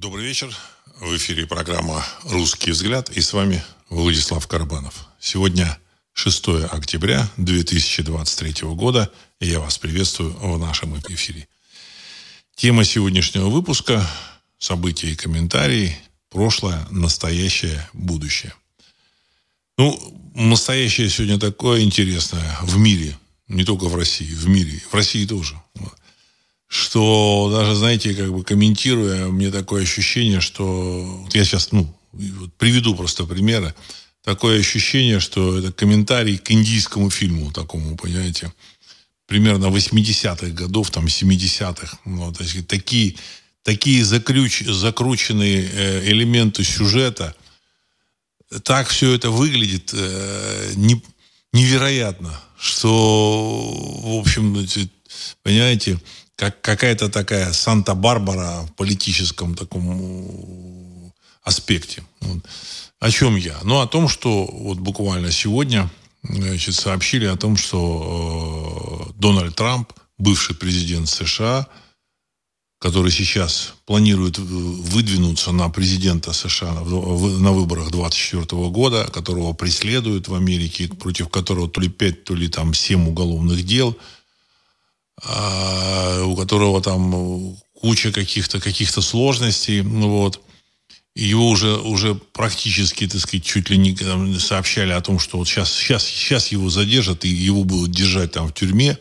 Добрый вечер. В эфире программа «Русский взгляд» и с вами Владислав Карбанов. Сегодня 6 октября 2023 года, и я вас приветствую в нашем эфире. Тема сегодняшнего выпуска – события и комментарии, прошлое, настоящее, будущее. Ну, настоящее сегодня такое интересное в мире, не только в России, в мире, в России тоже – что даже, знаете, как бы комментируя, мне такое ощущение, что... Вот я сейчас, ну, приведу просто примеры. Такое ощущение, что это комментарий к индийскому фильму такому, понимаете, примерно 80-х годов, там, 70-х. Ну, то есть такие, такие закрюч, закрученные э, элементы сюжета, так все это выглядит э, не, невероятно, что, в общем, понимаете, как какая-то такая Санта-Барбара в политическом таком аспекте. Вот. О чем я? Ну, о том, что вот буквально сегодня значит, сообщили о том, что э, Дональд Трамп, бывший президент США, который сейчас планирует выдвинуться на президента США на выборах 24 года, которого преследуют в Америке, против которого то ли 5, то ли там 7 уголовных дел – у которого там куча каких-то каких сложностей, ну вот. И его уже, уже практически, так сказать, чуть ли не там, сообщали о том, что вот сейчас, сейчас, сейчас его задержат, и его будут держать там в тюрьме.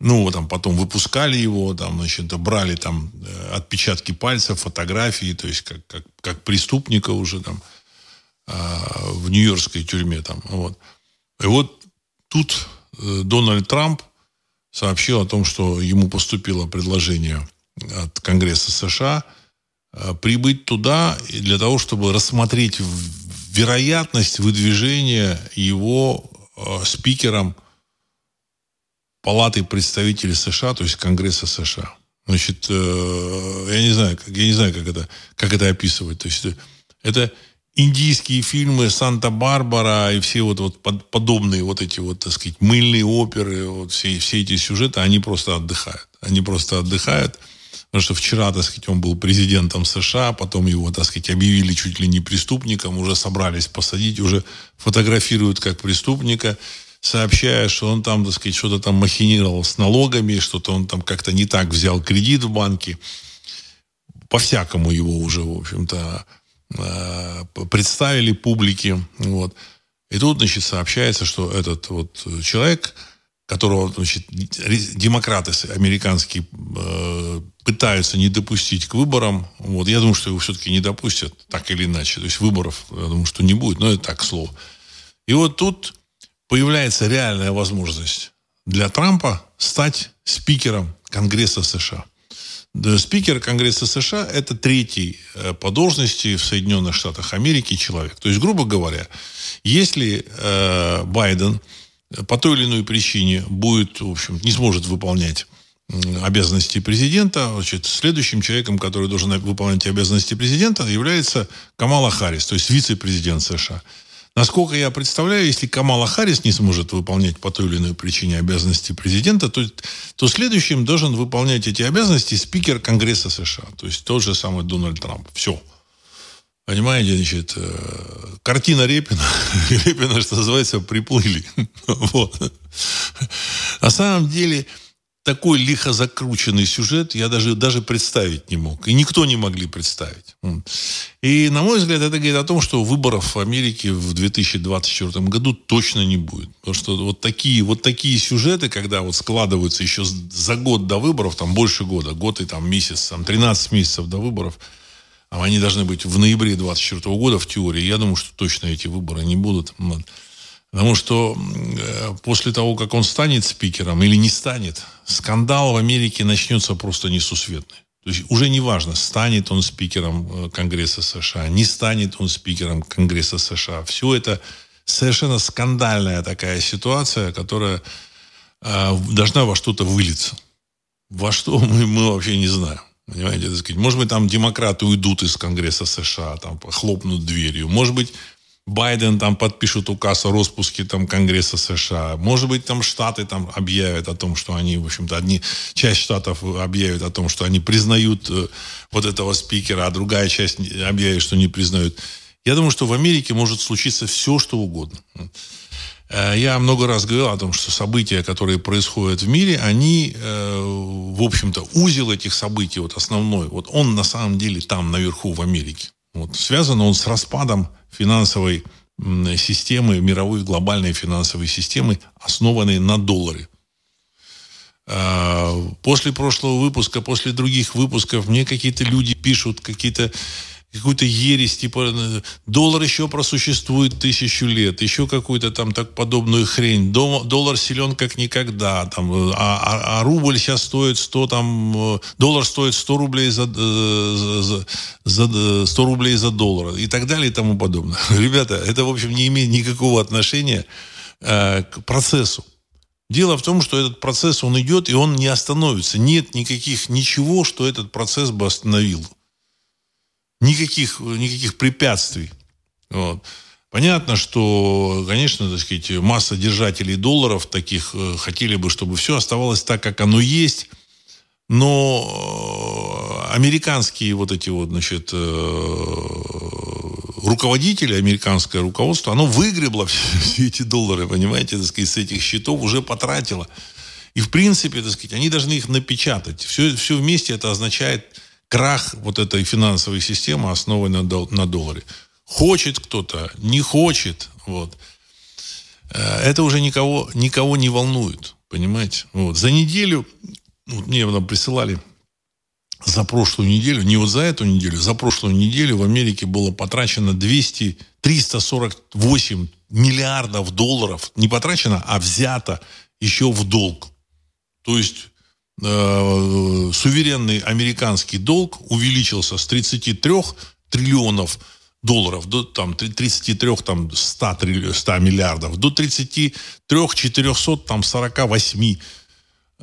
Ну, там потом выпускали его, там, значит, брали там э, отпечатки пальцев, фотографии, то есть как, как, как преступника уже там а, в нью-йоркской тюрьме там, вот. И вот тут э, Дональд Трамп сообщил о том, что ему поступило предложение от Конгресса США э, прибыть туда для того, чтобы рассмотреть вероятность выдвижения его э, спикером Палаты представителей США, то есть Конгресса США. Значит, э, я не знаю, я не знаю, как это, как это описывать. То есть это индийские фильмы Санта-Барбара и все вот, вот под, подобные вот эти вот, так сказать, мыльные оперы, вот все, все эти сюжеты, они просто отдыхают. Они просто отдыхают. Потому что вчера, так сказать, он был президентом США, потом его, так сказать, объявили чуть ли не преступником, уже собрались посадить, уже фотографируют как преступника, сообщая, что он там, так сказать, что-то там махинировал с налогами, что-то он там как-то не так взял кредит в банке. По-всякому его уже, в общем-то, представили публике. Вот. И тут, значит, сообщается, что этот вот человек, которого, значит, демократы американские э, пытаются не допустить к выборам, вот, я думаю, что его все-таки не допустят, так или иначе. То есть выборов, я думаю, что не будет, но это так, слово. И вот тут появляется реальная возможность для Трампа стать спикером Конгресса США. Спикер Конгресса США – это третий э, по должности в Соединенных Штатах Америки человек. То есть, грубо говоря, если э, Байден по той или иной причине будет, в общем, не сможет выполнять обязанности президента, значит, следующим человеком, который должен выполнять обязанности президента, является Камала Харрис, то есть вице-президент США. Насколько я представляю, если Камала Харрис не сможет выполнять по той или иной причине обязанности президента, то, то следующим должен выполнять эти обязанности спикер Конгресса США. То есть тот же самый Дональд Трамп. Все. Понимаете, значит, э, картина Репина, Репина, что называется, приплыли. Вот. На самом деле, такой лихо закрученный сюжет я даже, даже представить не мог. И никто не могли представить. И, на мой взгляд, это говорит о том, что выборов в Америке в 2024 году точно не будет. Потому что вот такие, вот такие сюжеты, когда вот складываются еще за год до выборов, там больше года, год и там месяц, там 13 месяцев до выборов, а они должны быть в ноябре 2024 года в теории. Я думаю, что точно эти выборы не будут. Потому что э, после того, как он станет спикером или не станет, скандал в Америке начнется просто несусветный. То есть уже не важно, станет он спикером э, Конгресса США, не станет он спикером Конгресса США. Все это совершенно скандальная такая ситуация, которая э, должна во что-то вылиться. Во что мы, мы вообще не знаем. Понимаете, так сказать. Может быть, там демократы уйдут из Конгресса США, там хлопнут дверью. Может быть, Байден там подпишет указ о распуске там Конгресса США. Может быть, там Штаты там объявят о том, что они, в общем-то, одни, часть Штатов объявит о том, что они признают э, вот этого спикера, а другая часть объявит, что не признают. Я думаю, что в Америке может случиться все, что угодно. Э, я много раз говорил о том, что события, которые происходят в мире, они, э, в общем-то, узел этих событий, вот основной, вот он на самом деле там, наверху, в Америке. Вот. Связан он с распадом финансовой системы, мировой глобальной финансовой системы, основанной на долларе. А, после прошлого выпуска, после других выпусков мне какие-то люди пишут, какие-то какую-то ересь, типа доллар еще просуществует тысячу лет, еще какую-то там так подобную хрень. Доллар силен как никогда, там, а, а, а рубль сейчас стоит 100, там, доллар стоит 100 рублей за, за, за 100 рублей за доллар и так далее и тому подобное. Ребята, это, в общем, не имеет никакого отношения э, к процессу. Дело в том, что этот процесс, он идет, и он не остановится. Нет никаких, ничего, что этот процесс бы остановил никаких, никаких препятствий. Вот. Понятно, что, конечно, так сказать, масса держателей долларов таких э, хотели бы, чтобы все оставалось так, как оно есть. Но э, американские вот эти вот, значит, э, руководители, американское руководство, оно выгребло все эти доллары, понимаете, так сказать, с этих счетов уже потратило. И, в принципе, так сказать, они должны их напечатать. Все, все вместе это означает крах вот этой финансовой системы, основанной на, на долларе. Хочет кто-то, не хочет, вот. Э, это уже никого, никого не волнует, понимаете? Вот. За неделю, вот мне нам присылали за прошлую неделю, не вот за эту неделю, за прошлую неделю в Америке было потрачено 200, 348 миллиардов долларов. Не потрачено, а взято еще в долг. То есть э, суверенный американский долг увеличился с 33 триллионов долларов до там, 33 там, 100, 100 миллиардов до 33 400 там, 48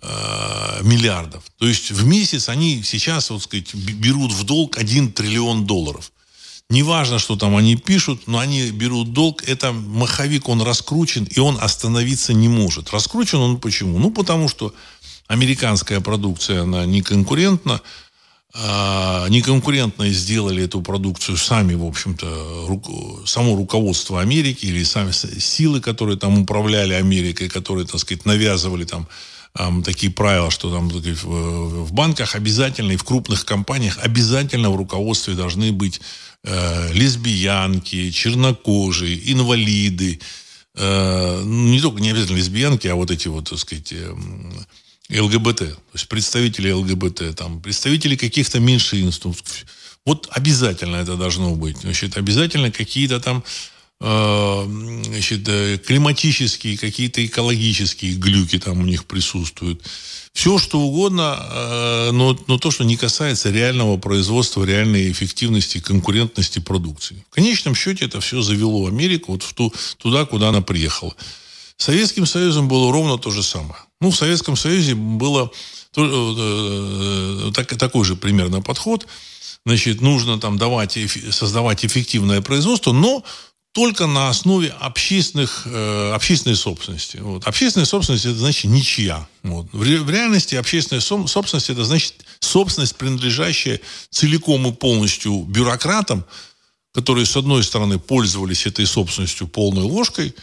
э, миллиардов. То есть в месяц они сейчас, вот сказать, берут в долг 1 триллион долларов. Неважно, что там они пишут, но они берут долг. Это маховик, он раскручен, и он остановиться не может. Раскручен он почему? Ну, потому что американская продукция, она не конкурентна. А, неконкурентно сделали эту продукцию сами, в общем-то, само руководство Америки или сами силы, которые там управляли Америкой, которые, так сказать, навязывали там такие правила, что там в, банках обязательно и в крупных компаниях обязательно в руководстве должны быть э, лесбиянки, чернокожие, инвалиды, э, не только не обязательно лесбиянки, а вот эти вот, так сказать, э, ЛГБТ, то есть представители ЛГБТ, там, представители каких-то меньшинств. Вот обязательно это должно быть. Значит, обязательно какие-то там э, значит, э, климатические, какие-то экологические глюки там у них присутствуют. Все, что угодно, э, но, но то, что не касается реального производства, реальной эффективности, конкурентности продукции. В конечном счете это все завело Америку вот в ту, туда, куда она приехала. Советским Союзом было ровно то же самое. Ну, в Советском Союзе было э, э, так, такой же примерно подход. Значит, нужно там давать, создавать эффективное производство, но только на основе общественных, э, общественной собственности. Вот. Общественная собственность это значит ничья. Вот. В, ре, в реальности общественная собственность это значит собственность, принадлежащая целиком и полностью бюрократам, которые, с одной стороны, пользовались этой собственностью полной ложкой,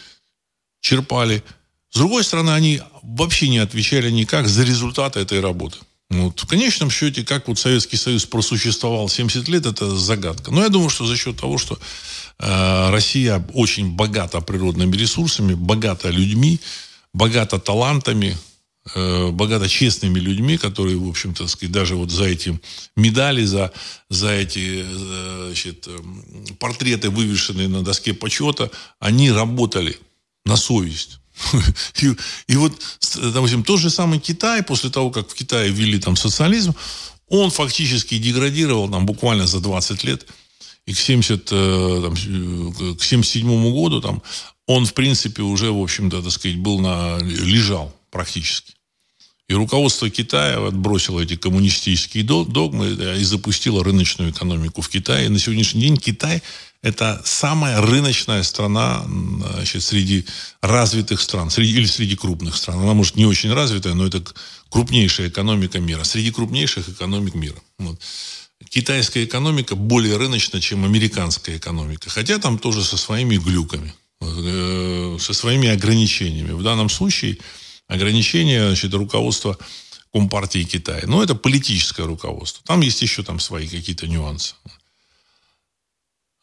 черпали. С другой стороны, они вообще не отвечали никак за результаты этой работы. Вот. В конечном счете, как вот Советский Союз просуществовал 70 лет, это загадка. Но я думаю, что за счет того, что э, Россия очень богата природными ресурсами, богата людьми, богата талантами, э, богата честными людьми, которые, в общем-то, даже вот за эти медали, за, за эти э, значит, э, портреты, вывешенные на доске почета, они работали на совесть. И, и вот, допустим, тот же самый Китай, после того, как в Китае ввели там социализм, он фактически деградировал там буквально за 20 лет. И к, 70, э, там, к 77 году там, он, в принципе, уже, в общем-то, так сказать, был на, лежал практически. И руководство Китая отбросило эти коммунистические догмы и запустило рыночную экономику в Китае. И на сегодняшний день Китай – это самая рыночная страна значит, среди развитых стран, среди, или среди крупных стран. Она, может, не очень развитая, но это крупнейшая экономика мира. Среди крупнейших экономик мира. Вот. Китайская экономика более рыночна, чем американская экономика. Хотя там тоже со своими глюками, э, со своими ограничениями. В данном случае – ограничения значит, руководства Компартии Китая. Но это политическое руководство. Там есть еще там свои какие-то нюансы.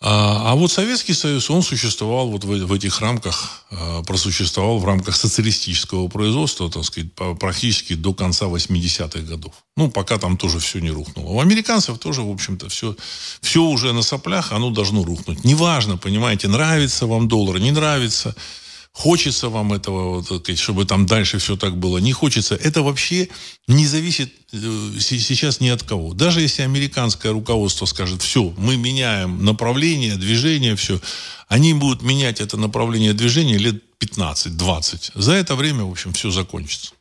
А, а вот Советский Союз, он существовал вот в, этих рамках, а, просуществовал в рамках социалистического производства, так сказать, практически до конца 80-х годов. Ну, пока там тоже все не рухнуло. У американцев тоже, в общем-то, все, все уже на соплях, оно должно рухнуть. Неважно, понимаете, нравится вам доллар, не нравится – Хочется вам этого, вот, чтобы там дальше все так было, не хочется. Это вообще не зависит э, сейчас ни от кого. Даже если американское руководство скажет, все, мы меняем направление, движение, все, они будут менять это направление движения лет 15-20. За это время, в общем, все закончится.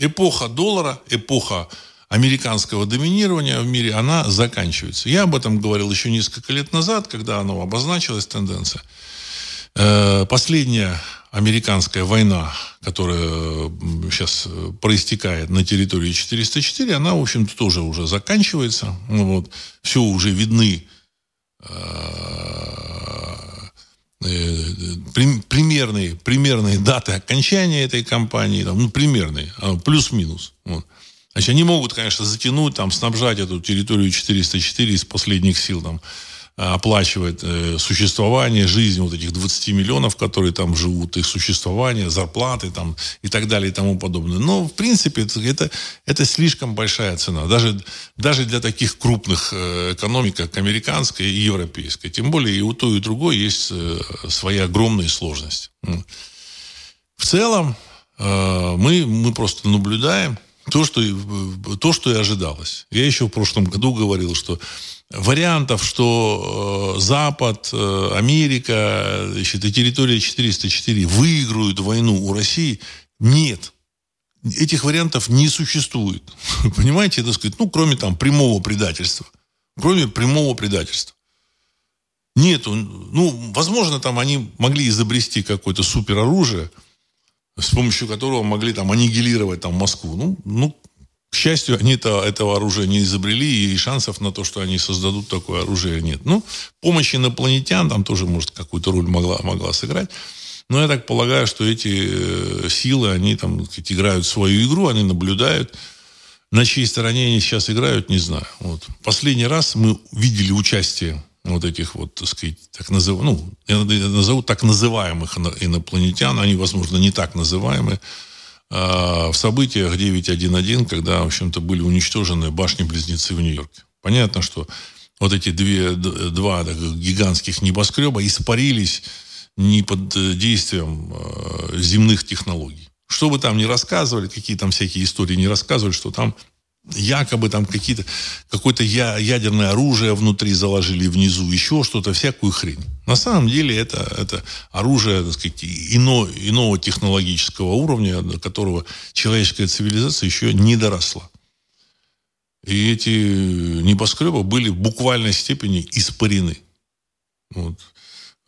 Эпоха доллара, эпоха американского доминирования в мире, она заканчивается. Я об этом говорил еще несколько лет назад, когда оно обозначилась, тенденция. Э, последняя американская война, которая сейчас э, проистекает на территории 404, она, в общем-то, тоже уже заканчивается. Ну, вот, все уже видны э, э, примерные, примерные даты окончания этой кампании, там, ну, примерные, а, плюс-минус. Вот. Значит, они могут, конечно, затянуть, там, снабжать эту территорию 404 из последних сил, там, оплачивает э, существование, жизнь вот этих 20 миллионов, которые там живут, их существование, зарплаты там и так далее и тому подобное. Но, в принципе, это, это слишком большая цена. Даже, даже для таких крупных э, экономик, как американская и европейская. Тем более и у той, и у другой есть э, свои огромные сложности. В целом, мы, мы просто наблюдаем то что, то, что и ожидалось. Я еще в прошлом году говорил, что вариантов, что э, Запад, э, Америка, значит, и территория 404 выиграют войну у России, нет. Этих вариантов не существует. Понимаете, это сказать, ну, кроме там прямого предательства. Кроме прямого предательства. Нету. Ну, возможно, там они могли изобрести какое-то супероружие, с помощью которого могли там аннигилировать там Москву. Ну, ну к счастью, они -то этого оружия не изобрели, и шансов на то, что они создадут такое оружие, нет. Ну, помощь инопланетян там тоже, может, какую-то роль могла, могла сыграть. Но я так полагаю, что эти э, силы, они там играют свою игру, они наблюдают. На чьей стороне они сейчас играют, не знаю. Вот. Последний раз мы видели участие вот этих вот, так сказать, так назыв... ну, я назову так называемых инопланетян, они, возможно, не так называемые, в событиях 9.1.1, когда, в общем-то, были уничтожены башни-близнецы в Нью-Йорке. Понятно, что вот эти две, два так, гигантских небоскреба испарились не под э, действием э, земных технологий. Что бы там ни рассказывали, какие там всякие истории не рассказывали, что там якобы там какие-то, какое-то я, ядерное оружие внутри заложили внизу, еще что-то, всякую хрень. На самом деле это, это оружие, так сказать, ино, иного технологического уровня, до которого человеческая цивилизация еще не доросла. И эти небоскребы были в буквальной степени испарены. Вот.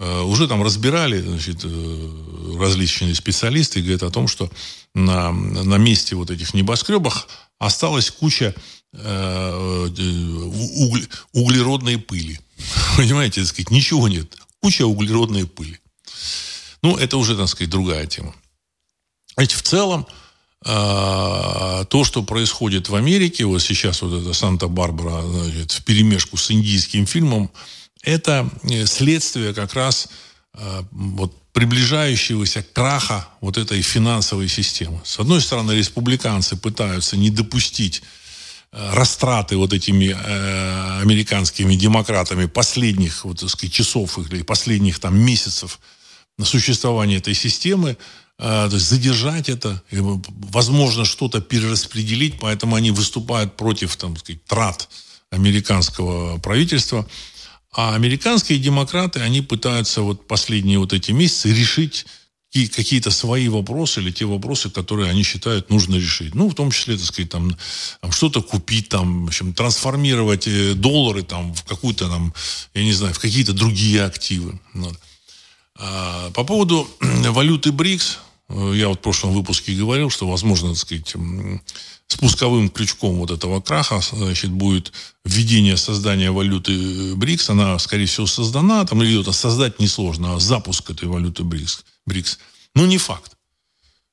Э, уже там разбирали значит, э, различные специалисты, говорят о том, что на, на месте вот этих небоскребах осталась куча э, угле, углеродной пыли. Понимаете, так сказать, ничего нет. Куча углеродной пыли. Ну, это уже, так сказать, другая тема. Ведь в целом, э, то, что происходит в Америке, вот сейчас вот это Санта-Барбара в перемешку с индийским фильмом, это э, следствие как раз э, вот приближающегося краха вот этой финансовой системы. С одной стороны, республиканцы пытаются не допустить э, растраты вот этими американскими демократами последних вот, так сказать, часов или последних там месяцев на существование этой системы, то есть задержать это, возможно, что-то перераспределить, поэтому они выступают против там, сказать, трат американского правительства. А американские демократы, они пытаются вот последние вот эти месяцы решить какие-то свои вопросы или те вопросы, которые они считают нужно решить. Ну, в том числе, так сказать, там, там что-то купить, там, в общем, трансформировать э, доллары там в какую-то там, я не знаю, в какие-то другие активы. А, по поводу валюты БРИКС, э, я вот в прошлом выпуске говорил, что, возможно, так сказать, спусковым крючком вот этого краха значит, будет введение создания валюты БРИКС. Она, скорее всего, создана. Там идет создать несложно, а запуск этой валюты БРИКС. БРИКС. Ну, не факт.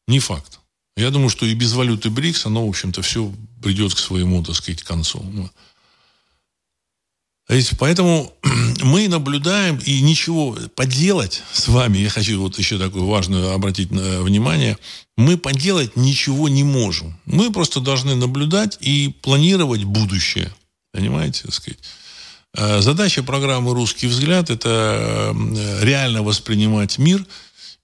Не факт. Я думаю, что и без валюты БРИКС оно, в общем-то, все придет к своему, так сказать, концу. Поэтому мы наблюдаем, и ничего поделать с вами, я хочу вот еще такое важное обратить внимание, мы поделать ничего не можем. Мы просто должны наблюдать и планировать будущее. Понимаете, так сказать? Э, задача программы «Русский взгляд» – это реально воспринимать мир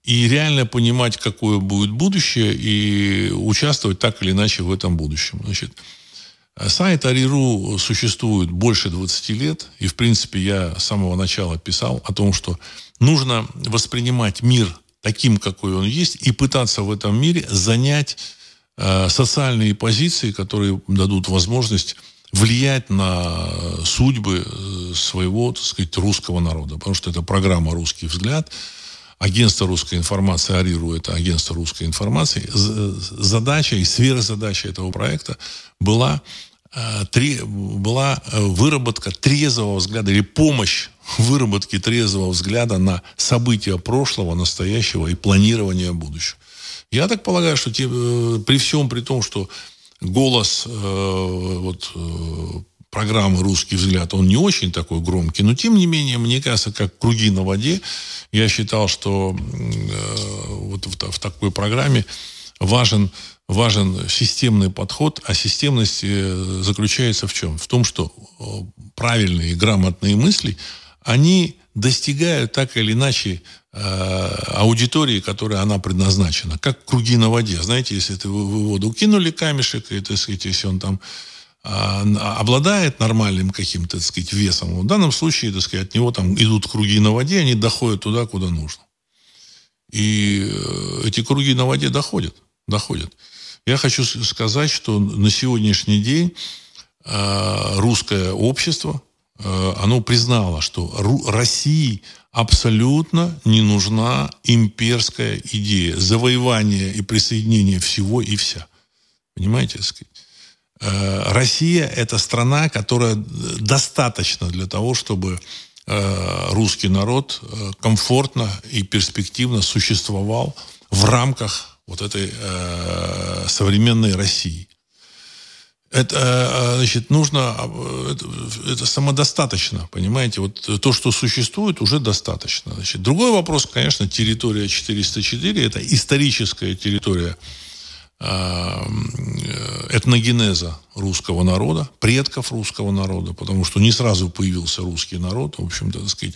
и реально понимать, какое будет будущее, и участвовать так или иначе в этом будущем. Значит, Сайт Ариру существует больше 20 лет, и, в принципе, я с самого начала писал о том, что нужно воспринимать мир таким, какой он есть, и пытаться в этом мире занять э, социальные позиции, которые дадут возможность влиять на судьбы э, своего, так сказать, русского народа. Потому что это программа «Русский взгляд», агентство русской информации, АРИРУ, это агентство русской информации, задача и сверхзадача этого проекта была, э, была э, выработка трезвого взгляда или помощь выработке трезвого взгляда на события прошлого, настоящего и планирования будущего. Я так полагаю, что те, э, при всем при том, что голос вот, программы «Русский взгляд», он не очень такой громкий, но тем не менее, мне кажется, как круги на воде, я считал, что э, вот в, в такой программе важен, важен системный подход, а системность э, заключается в чем? В том, что э, правильные, грамотные мысли, они достигают так или иначе э, аудитории, которой она предназначена. Как круги на воде. Знаете, если ты в воду кинули камешек, и, так сказать, если он там а, обладает нормальным каким-то, так сказать, весом, в данном случае, так сказать, от него там идут круги на воде, они доходят туда, куда нужно. И э, эти круги на воде доходят, доходят. Я хочу сказать, что на сегодняшний день а, русское общество, а, оно признало, что России абсолютно не нужна имперская идея завоевания и присоединения всего и вся. Понимаете, так сказать? Э, Россия – это страна, которая достаточно для того, чтобы э, русский народ э, комфортно и перспективно существовал в рамках вот этой современной России. Это, значит, нужно, это, это самодостаточно, понимаете? Вот то, что существует, уже достаточно. Значит, другой вопрос, конечно, территория 404, это историческая территория этногенеза русского народа, предков русского народа, потому что не сразу появился русский народ, в общем-то, так сказать,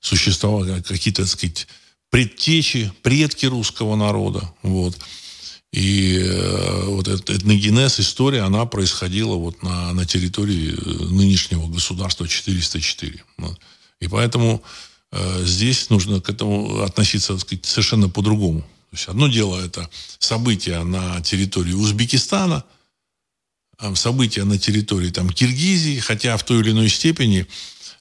существовали какие-то, так сказать, предтечи, предки русского народа, вот. И э, вот этот этногенез, история, она происходила вот на, на территории э, нынешнего государства 404. Вот. И поэтому э, здесь нужно к этому относиться, так сказать, совершенно по-другому. То есть одно дело это события на территории Узбекистана, события на территории там, Киргизии, хотя в той или иной степени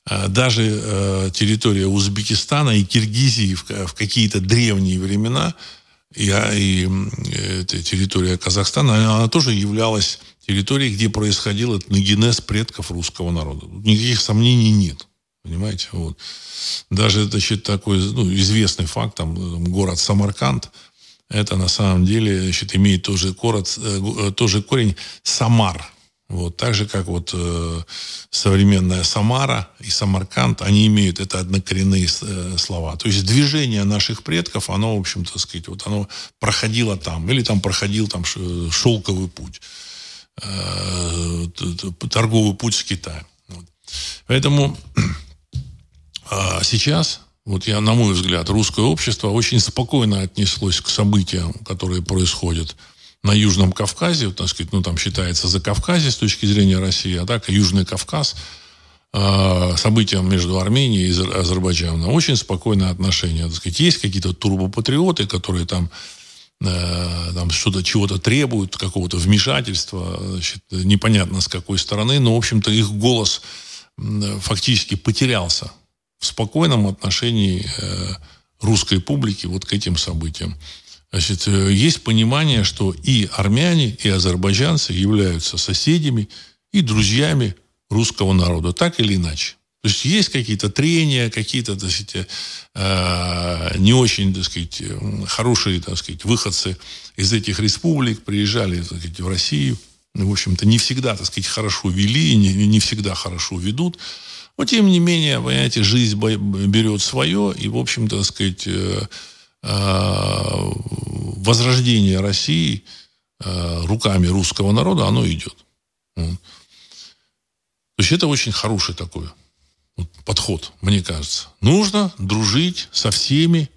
э, даже э, территория Узбекистана и Киргизии в, какие-то древние времена и, а, и эта территория Казахстана, она тоже являлась территорией, где происходил этногенез предков русского народа. Никаких сомнений нет. Понимаете? Вот. Даже, значит, такой ну, известный факт, там, город Самарканд, это на самом деле значит, имеет тоже, город, э, тоже корень Самар. Вот, так же, как вот э, современная Самара и Самарканд, они имеют это однокоренные э, слова. То есть движение наших предков, оно, в общем-то, сказать, вот оно проходило там, или там проходил там шелковый путь, э, торговый путь с Китаем. Вот. Поэтому а сейчас, вот я, на мой взгляд, русское общество очень спокойно отнеслось к событиям, которые происходят на Южном Кавказе, вот, так сказать, ну, там считается за Кавказе с точки зрения России, а так Южный Кавказ, э, событиям между Арменией и Азербайджаном. Очень спокойное отношение. Так сказать, есть какие-то турбопатриоты, которые там э, там что-то чего-то требуют, какого-то вмешательства, значит, непонятно с какой стороны, но, в общем-то, их голос фактически потерялся в спокойном отношении э, русской публики вот к этим событиям. Значит, э, есть понимание, что и армяне, и азербайджанцы являются соседями и друзьями русского народа, так или иначе. То есть есть какие-то трения, какие-то, так сказать, э, не очень, так сказать, хорошие, так сказать, выходцы из этих республик приезжали, так сказать, в Россию. Ну, в общем-то, не всегда, так сказать, хорошо вели, не, не всегда хорошо ведут. Но, тем не менее, понимаете, жизнь берет свое, и, в общем-то, так сказать, э, э, возрождение России э, руками русского народа, оно идет. То есть это очень хороший такой подход, мне кажется. Нужно дружить со всеми,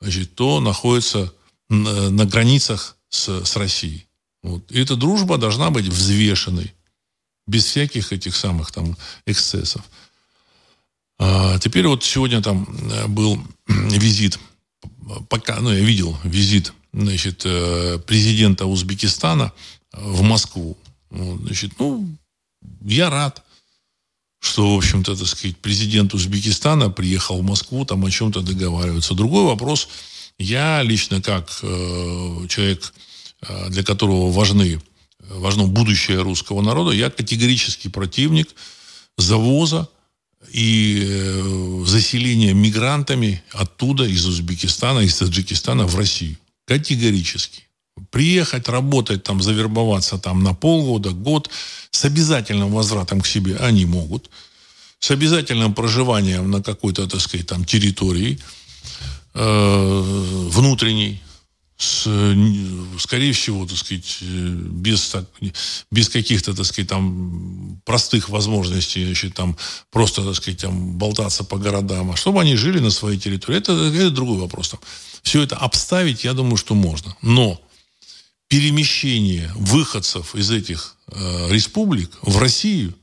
значит, кто находится на границах с, с Россией. Вот. И эта дружба должна быть взвешенной, без всяких этих самых там эксцессов. А теперь вот сегодня там э, был визит, пока, ну, я видел визит, значит, э, президента Узбекистана в Москву. Значит, ну, я рад, что, в общем-то, так сказать, президент Узбекистана приехал в Москву, там о чем-то договариваться. Другой вопрос, я лично как э, человек, э, для которого важны, важно будущее русского народа, я категорический противник завоза и э, заселения мигрантами оттуда, из Узбекистана, из Таджикистана в Россию. Категорически. Приехать, работать там, завербоваться там на полгода, год, с обязательным возвратом к себе они могут, с обязательным проживанием на какой-то, так сказать, там территории э, внутренней, с, скорее всего, так сказать, без, так, без каких-то, так сказать, там простых возможностей, значит, там просто, так сказать, там болтаться по городам, а чтобы они жили на своей территории, это, это другой вопрос. Там. Все это обставить, я думаю, что можно. Но перемещение выходцев из этих э, республик в Россию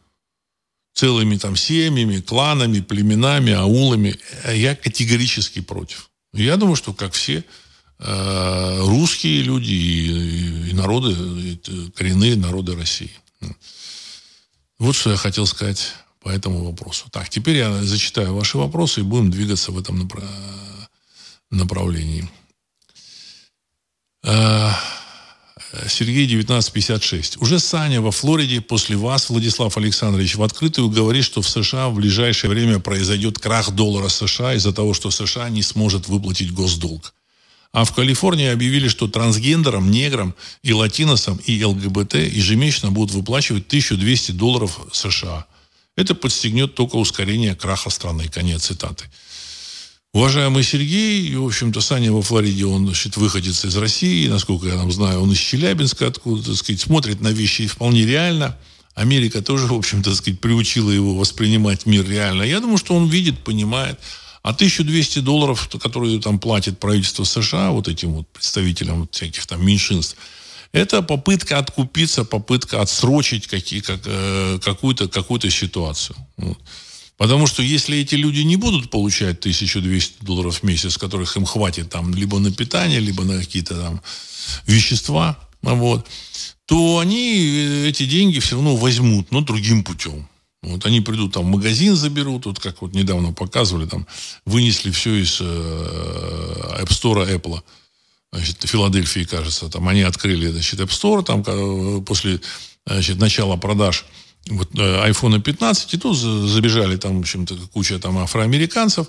целыми там семьями, кланами, племенами, аулами, э, я категорически против. Я думаю, что как все э, русские люди и, и народы, и коренные народы России. Вот что я хотел сказать по этому вопросу. Так, теперь я зачитаю ваши вопросы и будем двигаться в этом направлении. Э, Сергей 1956. Уже Саня во Флориде после вас, Владислав Александрович, в открытую говорит, что в США в ближайшее время произойдет крах доллара США из-за того, что США не сможет выплатить госдолг. А в Калифорнии объявили, что трансгендерам, неграм и латиносам и ЛГБТ ежемесячно будут выплачивать 1200 долларов США. Это подстегнет только ускорение краха страны. Конец цитаты. Уважаемый Сергей, в общем-то, Саня во Флориде, он, значит, выходец из России, насколько я там знаю, он из Челябинска, откуда, так сказать, смотрит на вещи вполне реально. Америка тоже, в общем-то, сказать, приучила его воспринимать мир реально. Я думаю, что он видит, понимает. А 1200 долларов, которые там платит правительство США, вот этим вот представителям вот всяких там меньшинств, это попытка откупиться, попытка отсрочить какие, как, э, какую-то какую ситуацию. Вот. Потому что если эти люди не будут получать 1200 долларов в месяц, которых им хватит там либо на питание, либо на какие-то там вещества, вот, то они э, эти деньги все равно возьмут, но другим путем. Вот они придут там магазин заберут, вот как вот недавно показывали, там вынесли все из э, App Store Apple, значит, Филадельфии, кажется, там они открыли, значит, App Store, там э, после значит, начала продаж вот, э, iPhone 15, и тут забежали там, в общем-то, куча там афроамериканцев,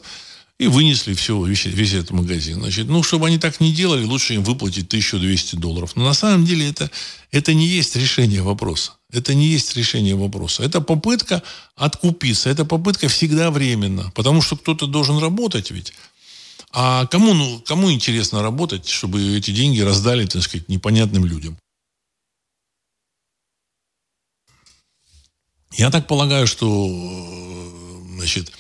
и вынесли все, весь, весь этот магазин. Значит, ну, чтобы они так не делали, лучше им выплатить 1200 долларов. Но на самом деле это, это не есть решение вопроса. Это не есть решение вопроса. Это попытка откупиться. Это попытка всегда временно. Потому что кто-то должен работать ведь. А кому, ну, кому интересно работать, чтобы эти деньги раздали, так сказать, непонятным людям? Я так полагаю, что значит, э,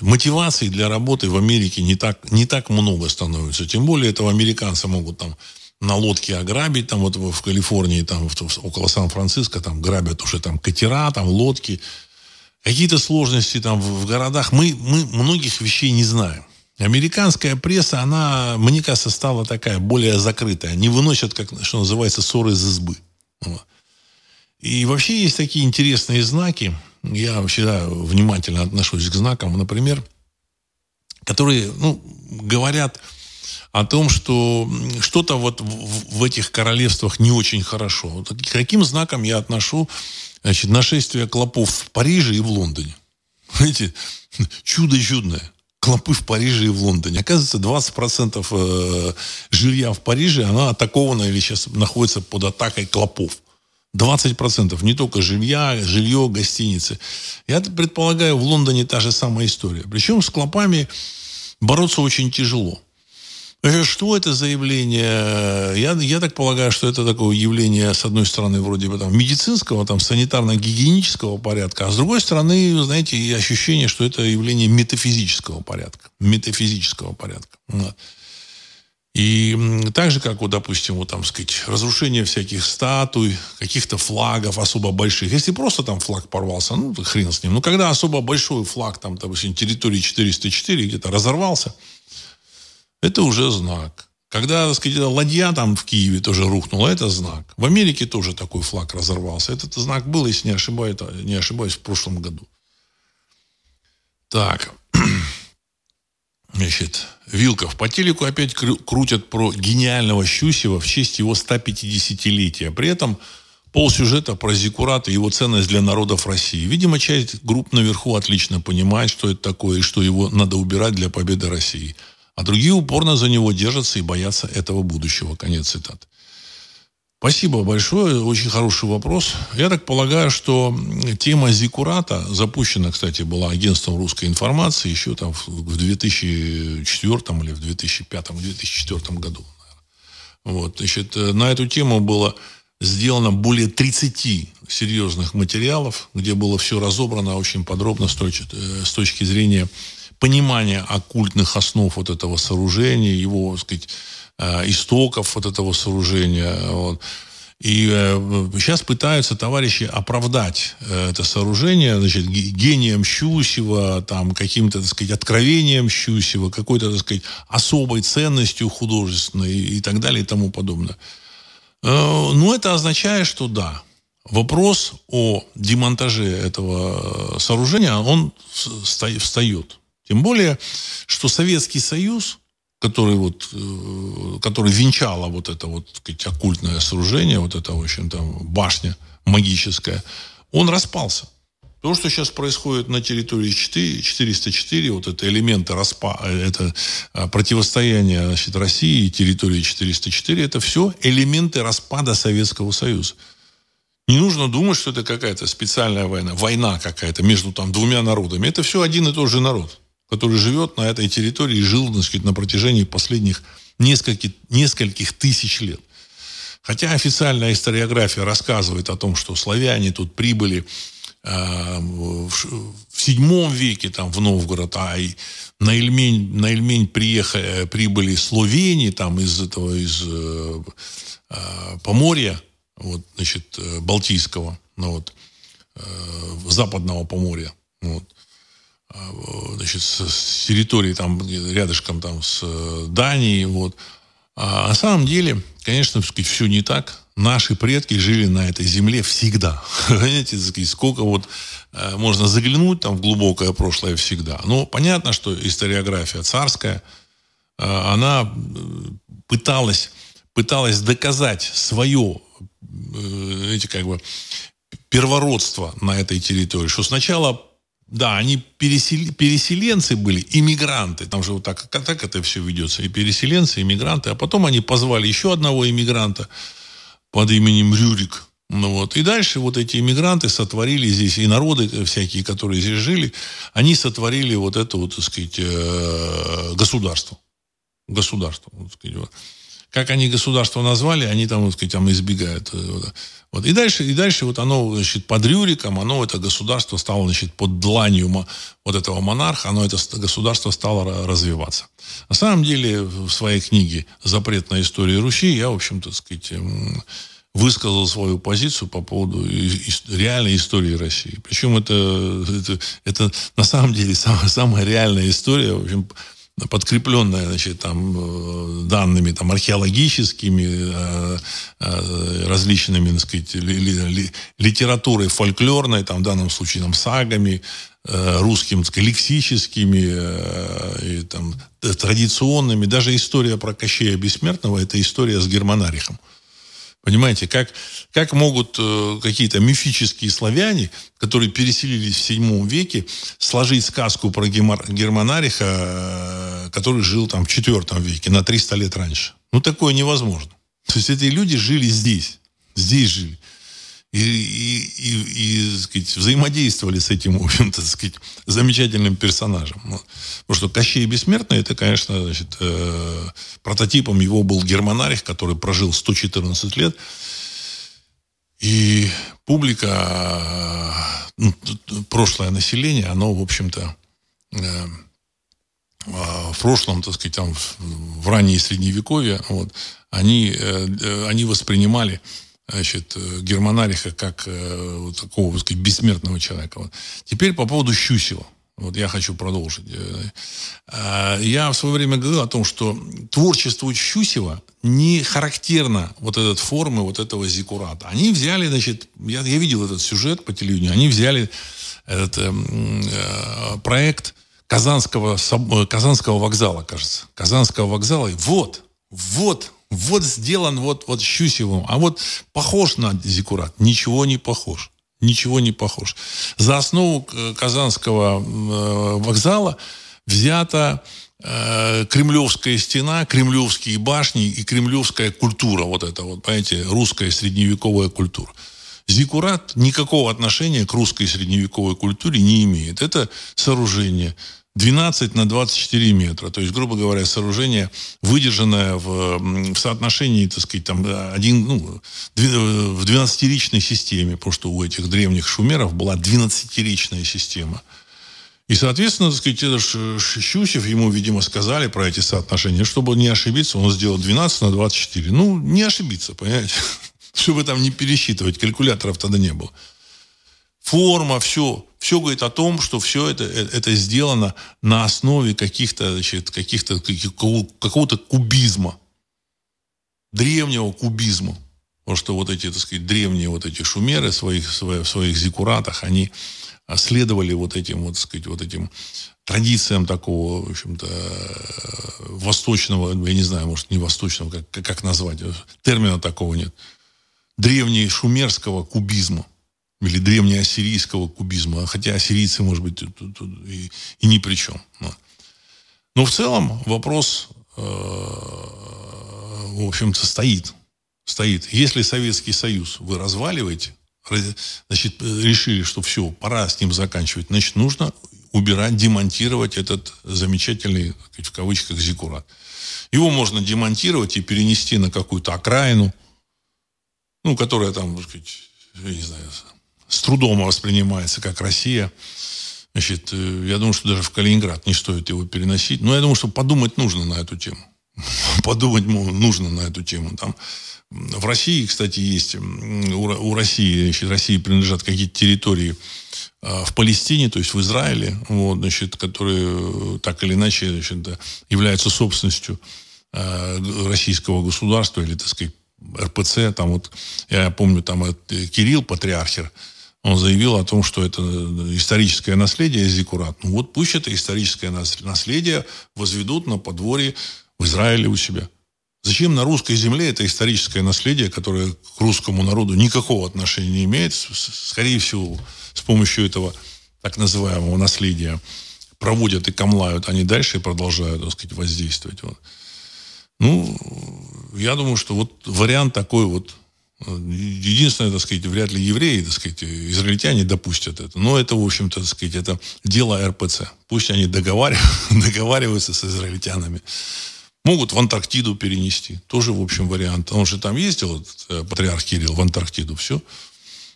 мотиваций для работы в Америке не так, не так много становится. Тем более этого американцы могут там на лодке ограбить, там вот в Калифорнии, там около Сан-Франциско, там грабят уже там катера, там лодки. какие-то сложности там в городах. Мы, мы многих вещей не знаем. Американская пресса, она, мне кажется, стала такая более закрытая. Они выносят, как, что называется, ссоры из избы. И вообще есть такие интересные знаки. Я всегда внимательно отношусь к знакам. Например, которые ну, говорят о том, что что-то вот в, этих королевствах не очень хорошо. Вот к каким знаком я отношу значит, нашествие клопов в Париже и в Лондоне? Знаете, чудо чудное клопы в Париже и в Лондоне. Оказывается, 20% э, жилья в Париже, она атакована или сейчас находится под атакой клопов. 20% не только жилья, жилье, гостиницы. Я предполагаю, в Лондоне та же самая история. Причем с клопами бороться очень тяжело. Что это за явление? Я, я так полагаю, что это такое явление, с одной стороны, вроде бы там медицинского, там санитарно-гигиенического порядка, а с другой стороны, знаете, ощущение, что это явление метафизического порядка. Метафизического порядка. Вот. И так же, как, вот, допустим, вот, там, сказать, разрушение всяких статуй, каких-то флагов особо больших. Если просто там флаг порвался, ну, хрен с ним. Но когда особо большой флаг, там, допустим, территории 404 где-то разорвался – это уже знак. Когда, так сказать, ладья там в Киеве тоже рухнула, это знак. В Америке тоже такой флаг разорвался. Этот знак был, если не ошибаюсь, не ошибаюсь в прошлом году. Так. Значит, Вилков. По телеку опять крутят про гениального Щусева в честь его 150-летия. При этом полсюжета про Зиккурат и его ценность для народов России. Видимо, часть групп наверху отлично понимает, что это такое и что его надо убирать для победы России – а другие упорно за него держатся и боятся этого будущего. Конец цитаты. Спасибо большое, очень хороший вопрос. Я так полагаю, что тема Зикурата запущена, кстати, была агентством русской информации еще там в 2004 или в 2005-2004 году. Вот, значит, на эту тему было сделано более 30 серьезных материалов, где было все разобрано очень подробно с точки, э, с точки зрения понимание оккультных основ вот этого сооружения, его, так сказать, э, истоков вот этого сооружения. Вот. И э, сейчас пытаются товарищи оправдать э, это сооружение, значит, гением Щусева, там, каким-то, так сказать, откровением Щусева, какой-то, так сказать, особой ценностью художественной и так далее и тому подобное. Э, ну, это означает, что да, вопрос о демонтаже этого сооружения, он встает. Тем более, что Советский Союз, который, вот, э, который венчало вот это вот, сказать, оккультное сооружение, вот это, в общем, там, башня магическая, он распался. То, что сейчас происходит на территории 4, 404, вот это элементы распа, это а, противостояние значит, России и территории 404, это все элементы распада Советского Союза. Не нужно думать, что это какая-то специальная война, война какая-то между там двумя народами. Это все один и тот же народ который живет на этой территории и жил так на протяжении последних нескольких, нескольких тысяч лет. Хотя официальная историография рассказывает о том, что славяне тут прибыли э, в, в седьмом веке там, в Новгород, а и на Ильмень, на Ильмень приехали, прибыли словени там, из этого, из э, э, Поморья, вот, значит, э, Балтийского, ну, вот, э, западного Поморья. Вот. А, значит, с территории там рядышком там с э, Данией, вот. А на самом деле, конечно, все не так. Наши предки жили на этой земле всегда. Понимаете, сколько вот э, можно заглянуть там в глубокое прошлое всегда. Но понятно, что историография царская, э, она пыталась, пыталась доказать свое, эти как бы, первородство на этой территории. Что сначала да, они пересел... переселенцы были, иммигранты. Там же вот так, так это все ведется. И переселенцы, и иммигранты. А потом они позвали еще одного иммигранта под именем Рюрик. Ну вот. И дальше вот эти иммигранты сотворили здесь, и народы всякие, которые здесь жили, они сотворили вот это вот, так сказать, э, государство. Государство. Так сказать, как они государство назвали, они там, вот, там избегают. Э, вот. И дальше, и дальше вот оно, значит, под Рюриком, оно, это государство стало, значит, под дланью вот этого монарха, оно, это государство стало развиваться. На самом деле, в своей книге «Запрет на историю Руси» я, в общем-то, сказать, высказал свою позицию по поводу реальной истории России. Причем это, это, это на самом деле самая, самая реальная история, в общем, подкрепленная значит, там, э, данными там, археологическими, э, э, различными так сказать, литературой фольклорной, там, в данном случае там, сагами, русскими так сказать, лексическими, и, там, традиционными. Даже история про Кощея Бессмертного – это история с Германарихом. Понимаете, как, как могут э, какие-то мифические славяне, которые переселились в седьмом веке, сложить сказку про Гемар, Германариха, э, который жил там в четвертом веке, на 300 лет раньше? Ну, такое невозможно. То есть эти люди жили здесь, здесь жили и, и, и, и сказать, взаимодействовали с этим, в общем-то, сказать, замечательным персонажем. Потому что Кощей Бессмертный, это, конечно, значит, э, прототипом его был Германарих, который прожил 114 лет. И публика, ну, прошлое население, оно, в общем-то, э, а, в прошлом, так сказать, там, в раннее средневековье, вот, они, э, они воспринимали значит, э, Германариха как э, вот такого, так сказать, бессмертного человека. Вот. Теперь по поводу Щусева. Вот я хочу продолжить. Э, я в свое время говорил о том, что творчество Щусева не характерно вот этот формы вот этого зикурата. Они взяли, значит, я, я видел этот сюжет по телевидению, они взяли этот э, проект Казанского, Казанского вокзала, кажется. Казанского вокзала. И вот, вот вот сделан вот, вот Щусевым, а вот похож на Зикурат. Ничего не похож. Ничего не похож. За основу э, Казанского э, вокзала взята э, Кремлевская стена, кремлевские башни и кремлевская культура. Вот это вот, понимаете, русская средневековая культура. Зикурат никакого отношения к русской средневековой культуре не имеет. Это сооружение 12 на 24 метра. То есть, грубо говоря, сооружение, выдержанное в, в соотношении, так сказать, там, один, ну, в 12-ричной системе, потому что у этих древних шумеров была 12-ричная система. И, соответственно, так сказать, это Щусев, ему, видимо, сказали про эти соотношения. Чтобы не ошибиться, он сделал 12 на 24. Ну, не ошибиться, понимаете? Чтобы там не пересчитывать, калькуляторов тогда не было. Форма, все, все говорит о том, что все это, э, это сделано на основе каких-то, значит, каких-то, какого-то кубизма. Древнего кубизма. Потому что вот эти, так сказать, древние вот эти шумеры в своих, в своих зикуратах, они а, следовали вот этим, вот, так сказать, вот этим традициям такого, в общем-то, восточного, я не знаю, может, не восточного, как, как назвать, термина такого нет, древней шумерского кубизма или древнеассирийского кубизма, хотя ассирийцы, может быть, тут, тут, и, и ни при чем. Но, но в целом вопрос, э, в общем-то, стоит. Стоит. Если Советский Союз вы разваливаете, значит, решили, что все, пора с ним заканчивать, значит, нужно убирать, демонтировать этот замечательный, в кавычках, зикурат. Его можно демонтировать и перенести на какую-то окраину, ну, которая там, так сказать, я не знаю, с трудом воспринимается как Россия. Значит, э, я думаю, что даже в Калининград не стоит его переносить. Но я думаю, что подумать нужно на эту тему. Подумать нужно на эту тему. Там в России, кстати, есть у России, значит, России принадлежат какие-то территории а, в Палестине, то есть в Израиле, вот, значит, которые так или иначе значит, являются собственностью а, российского государства или, так сказать, РПЦ. Там вот, я помню, там Кирилл, патриархер, он заявил о том, что это историческое наследие Зикурат. Ну вот пусть это историческое наследие возведут на подворье в Израиле у себя. Зачем на русской земле это историческое наследие, которое к русскому народу никакого отношения не имеет, скорее всего, с помощью этого так называемого наследия проводят и камлают, они дальше продолжают, так сказать, воздействовать. Ну, я думаю, что вот вариант такой вот Единственное, так сказать, вряд ли евреи, так сказать, израильтяне допустят это. Но это, в общем-то, так сказать, это дело РПЦ. Пусть они договариваются, с израильтянами. Могут в Антарктиду перенести. Тоже, в общем, вариант. Он же там ездил, этот, э, патриарх Кирилл, в Антарктиду. Все.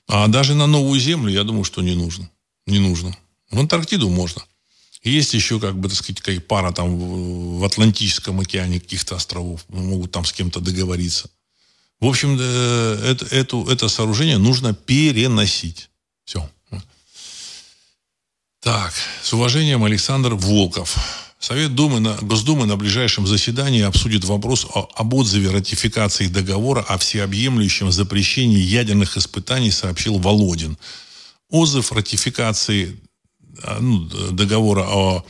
А даже на новую землю, я думаю, что не нужно. Не нужно. В Антарктиду можно. Есть еще, как бы, так сказать, пара там в Атлантическом океане каких-то островов. Могут там с кем-то договориться. В общем, э, это, это, это сооружение нужно переносить. Все. Так, с уважением Александр Волков. Совет Думы на, Госдумы на ближайшем заседании обсудит вопрос о, об отзыве ратификации договора о всеобъемлющем запрещении ядерных испытаний, сообщил Володин. Отзыв ратификации ну, договора о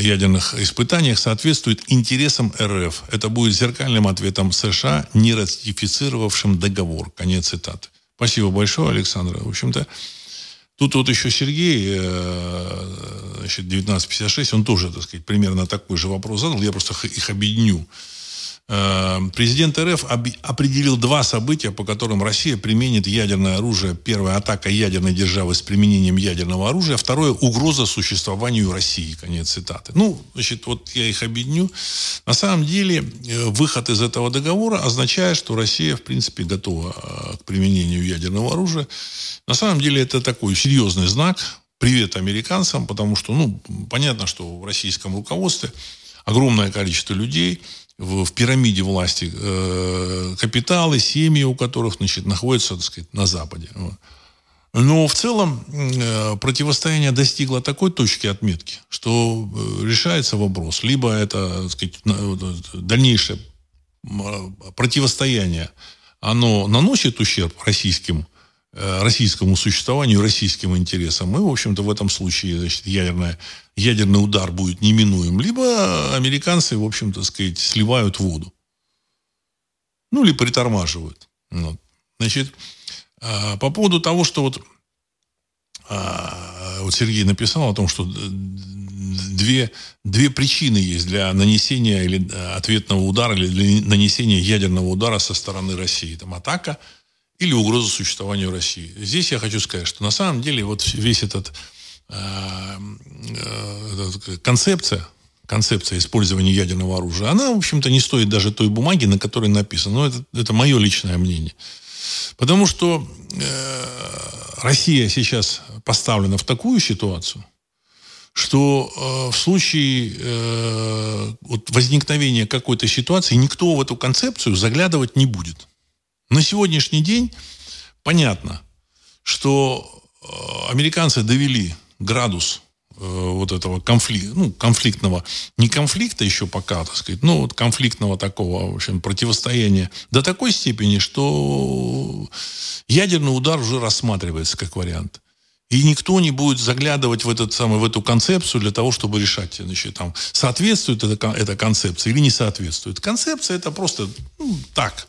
ядерных испытаниях соответствует интересам РФ. Это будет зеркальным ответом США, не ратифицировавшим договор. Конец цитаты. Спасибо большое, Александр. В общем-то, Тут вот еще Сергей, э, значит, 1956, он тоже, так сказать, примерно такой же вопрос задал. Я просто их объединю. Э, президент РФ определил два события, по которым Россия применит ядерное оружие. Первое – атака ядерной державы с применением ядерного оружия. Второе – угроза существованию России. Конец цитаты. Ну, значит, вот я их объединю. На самом деле, э, выход из этого договора означает, что Россия, в принципе, готова э, к применению ядерного оружия. На самом деле, это такой серьезный знак. Привет американцам, потому что, ну, понятно, что в российском руководстве огромное количество людей – в, в пирамиде власти э, капиталы, семьи, у которых значит, находятся так сказать, на Западе. Но в целом э, противостояние достигло такой точки отметки, что э, решается вопрос. Либо это сказать, дальнейшее противостояние, оно наносит ущерб российским Э, российскому существованию, российским интересам. И, в общем-то, в этом случае значит, ядерная, ядерный удар будет неминуем. Либо американцы, в общем-то, сказать, сливают воду. Ну, или притормаживают. Вот. Значит, а, по поводу того, что вот, а, вот Сергей написал о том, что две, две причины есть для нанесения или э, ответного удара, или для нанесения ядерного удара со стороны России. Там атака – или угроза существованию России. Здесь я хочу сказать, что на самом деле вот весь этот э, э, концепция, концепция использования ядерного оружия, она, в общем-то, не стоит даже той бумаги, на которой написано. Но это, это мое личное мнение. Потому что э, Россия сейчас поставлена в такую ситуацию, что э, в случае э, вот возникновения какой-то ситуации никто в эту концепцию заглядывать не будет. На сегодняшний день понятно, что э, американцы довели градус э, вот этого конфликта, ну, конфликтного, не конфликта еще пока, так сказать, но вот конфликтного такого, в общем, противостояния до такой степени, что ядерный удар уже рассматривается как вариант. И никто не будет заглядывать в, этот самый, в эту концепцию для того, чтобы решать, значит, там, соответствует эта, эта концепция или не соответствует. Концепция это просто ну, так,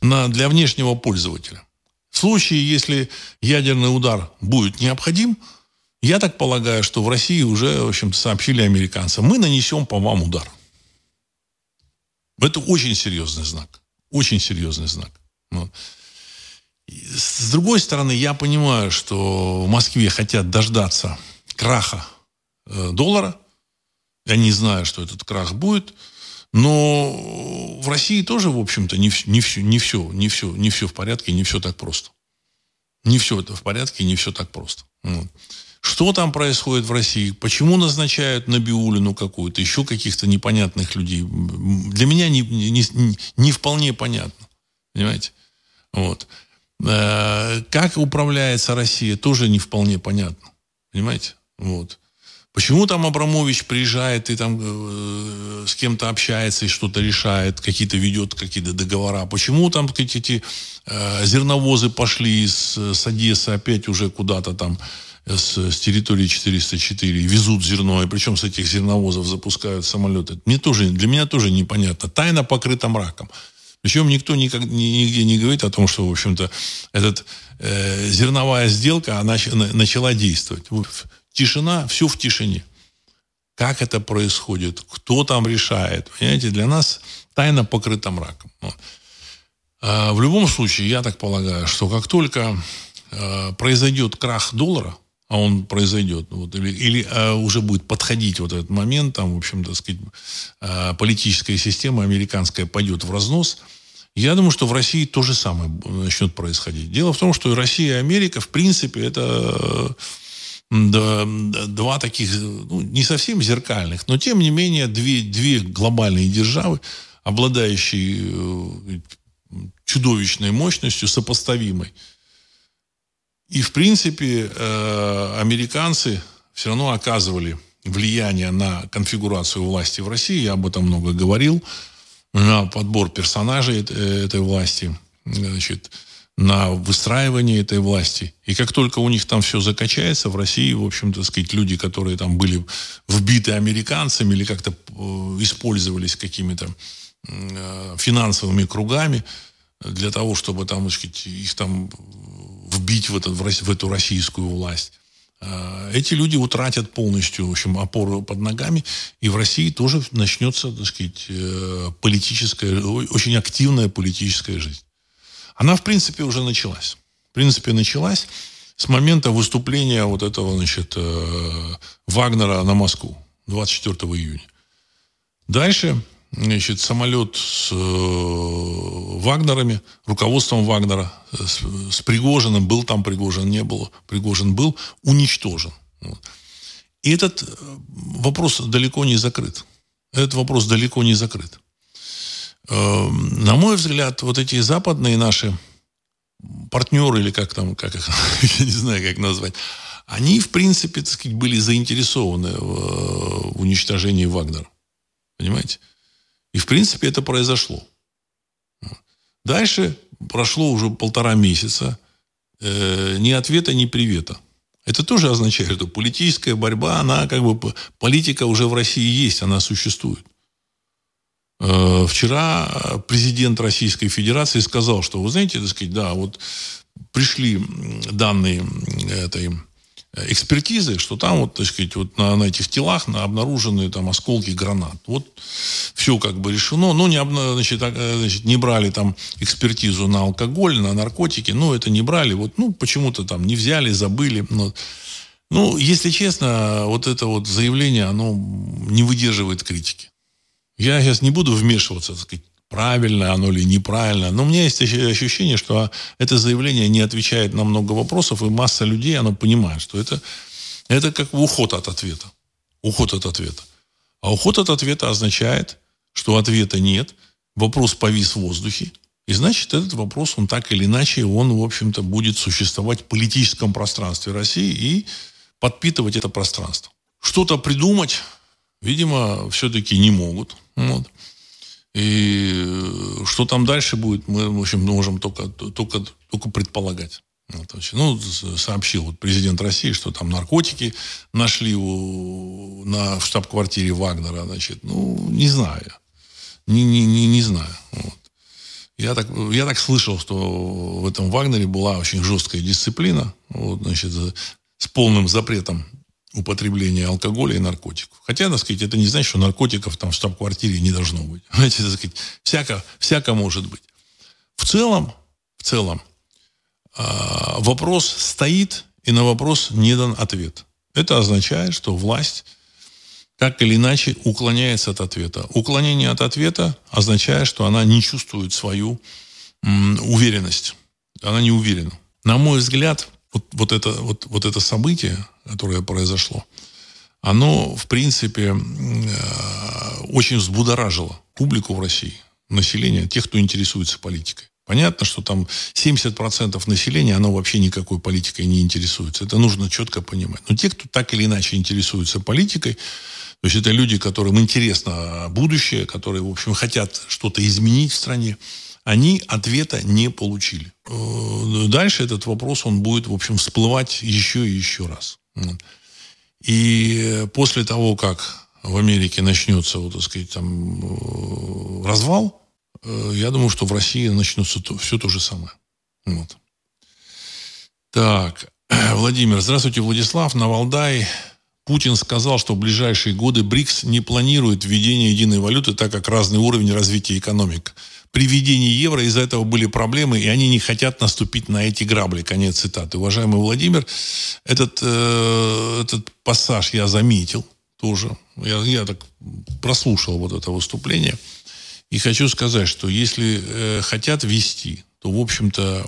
на, для внешнего пользователя. В случае, если ядерный удар будет необходим, я так полагаю, что в России уже, в общем-то, сообщили американцам, мы нанесем по вам удар. Это очень серьезный знак. Очень серьезный знак. Вот. С другой стороны, я понимаю, что в Москве хотят дождаться краха э, доллара. Я не знаю, что этот крах будет. Но в России тоже, в общем-то, не, не, все, не, все, не, все, не все в порядке, не все так просто. Не все это в порядке, не все так просто. Вот. Что там происходит в России? Почему назначают Набиулину какую-то, еще каких-то непонятных людей? Для меня не, не, не, не вполне понятно. Понимаете? Вот. Э, как управляется Россия, тоже не вполне понятно. Понимаете? Вот. Почему там Абрамович приезжает и там э, с кем-то общается и что-то решает, какие-то ведет какие-то договора? Почему там эти, эти э, зерновозы пошли с, с Одессы опять уже куда-то там с, с территории 404, везут зерно, и причем с этих зерновозов запускают самолеты? Мне тоже, для меня тоже непонятно. Тайна покрыта мраком. Причем никто никак, нигде не говорит о том, что, в общем-то, эта э, зерновая сделка она начала действовать. Тишина, все в тишине. Как это происходит? Кто там решает? Понимаете, для нас тайна покрыта мраком. А в любом случае, я так полагаю, что как только э, произойдет крах доллара, а он произойдет, вот, или, или э, уже будет подходить вот этот момент, там, в общем, так сказать, э, политическая система американская пойдет в разнос, я думаю, что в России то же самое начнет происходить. Дело в том, что Россия и Америка, в принципе, это два таких, ну, не совсем зеркальных, но тем не менее две, две глобальные державы, обладающие чудовищной мощностью, сопоставимой. И, в принципе, э, американцы все равно оказывали влияние на конфигурацию власти в России. Я об этом много говорил. На подбор персонажей этой власти. Значит, на выстраивание этой власти. И как только у них там все закачается, в России, в общем-то, сказать, люди, которые там были вбиты американцами или как-то э, использовались какими-то э, финансовыми кругами для того, чтобы там, сказать, их там вбить в, этот, в эту российскую власть. Э, эти люди утратят полностью, в общем, опору под ногами, и в России тоже начнется, так сказать, политическая, очень активная политическая жизнь. Она, в принципе, уже началась. В принципе, началась с момента выступления вот этого, значит, э, Вагнера на Москву 24 июня. Дальше, значит, самолет с э, Вагнерами, руководством Вагнера, с, с Пригожиным, был там Пригожин, не было, Пригожин был, уничтожен. И этот э, вопрос далеко не закрыт. Этот вопрос далеко не закрыт. Эм, на мой взгляд, вот эти западные наши партнеры, или как там, как их, я не знаю, как назвать, они, в принципе, так сказать, были заинтересованы в, в уничтожении Вагнера. Понимаете? И, в принципе, это произошло. Дальше прошло уже полтора месяца. Э, ни ответа, ни привета. Это тоже означает, что политическая борьба, она как бы, политика уже в России есть, она существует. Э, вчера президент Российской Федерации сказал, что, вы знаете, так сказать, да, вот пришли данные этой экспертизы, что там вот, так сказать, вот на, на этих телах на обнаружены там осколки гранат. Вот все как бы решено. Ну, не, значит, э, значит, не брали там экспертизу на алкоголь, на наркотики. Ну, это не брали. Вот, ну, почему-то там не взяли, забыли. Ну, ну, если честно, вот это вот заявление, оно не выдерживает критики. Я сейчас не буду вмешиваться, так сказать, правильно оно или неправильно. Но у меня есть ощущение, что это заявление не отвечает на много вопросов, и масса людей, оно понимает, что это, это как уход от ответа. Уход от ответа. А уход от ответа означает, что ответа нет, вопрос повис в воздухе, и значит, этот вопрос, он так или иначе, он, в общем-то, будет существовать в политическом пространстве России и подпитывать это пространство. Что-то придумать, видимо, все-таки не могут. Вот. И что там дальше будет, мы, в общем, можем только, только, только предполагать. Ну, сообщил вот президент России, что там наркотики нашли у, на штаб-квартире Вагнера. Значит, ну, не знаю. Не, не, не, не знаю. Вот. Я, так, я так слышал, что в этом Вагнере была очень жесткая дисциплина. Вот, значит, с полным запретом употребления алкоголя и наркотиков. Хотя, так сказать, это не значит, что наркотиков там в штаб-квартире не должно быть. Знаете, так сказать, всяко, всяко может быть. В целом, в целом, э, вопрос стоит, и на вопрос не дан ответ. Это означает, что власть так или иначе уклоняется от ответа. Уклонение от ответа означает, что она не чувствует свою м, уверенность. Она не уверена. На мой взгляд, вот, вот, это, вот, вот это событие, которое произошло, оно, в принципе, э, очень взбудоражило публику в России, население, тех, кто интересуется политикой. Понятно, что там 70% населения, оно вообще никакой политикой не интересуется. Это нужно четко понимать. Но те, кто так или иначе интересуется политикой, то есть это люди, которым интересно будущее, которые, в общем, хотят что-то изменить в стране, они ответа не получили. Э, дальше этот вопрос, он будет, в общем, всплывать еще и еще раз. И после того, как в Америке начнется, вот, так сказать, там, э, развал, э, я думаю, что в России начнется все то же самое. Вот. Так, Владимир, здравствуйте, Владислав, на Валдай. Путин сказал, что в ближайшие годы БРИКС не планирует введение единой валюты, так как разный уровень развития экономик при введении евро из-за этого были проблемы, и они не хотят наступить на эти грабли. Конец цитаты. Уважаемый Владимир, этот, э, этот пассаж я заметил тоже. Я, я так прослушал вот это выступление. И хочу сказать, что если э, хотят вести, то, в общем-то,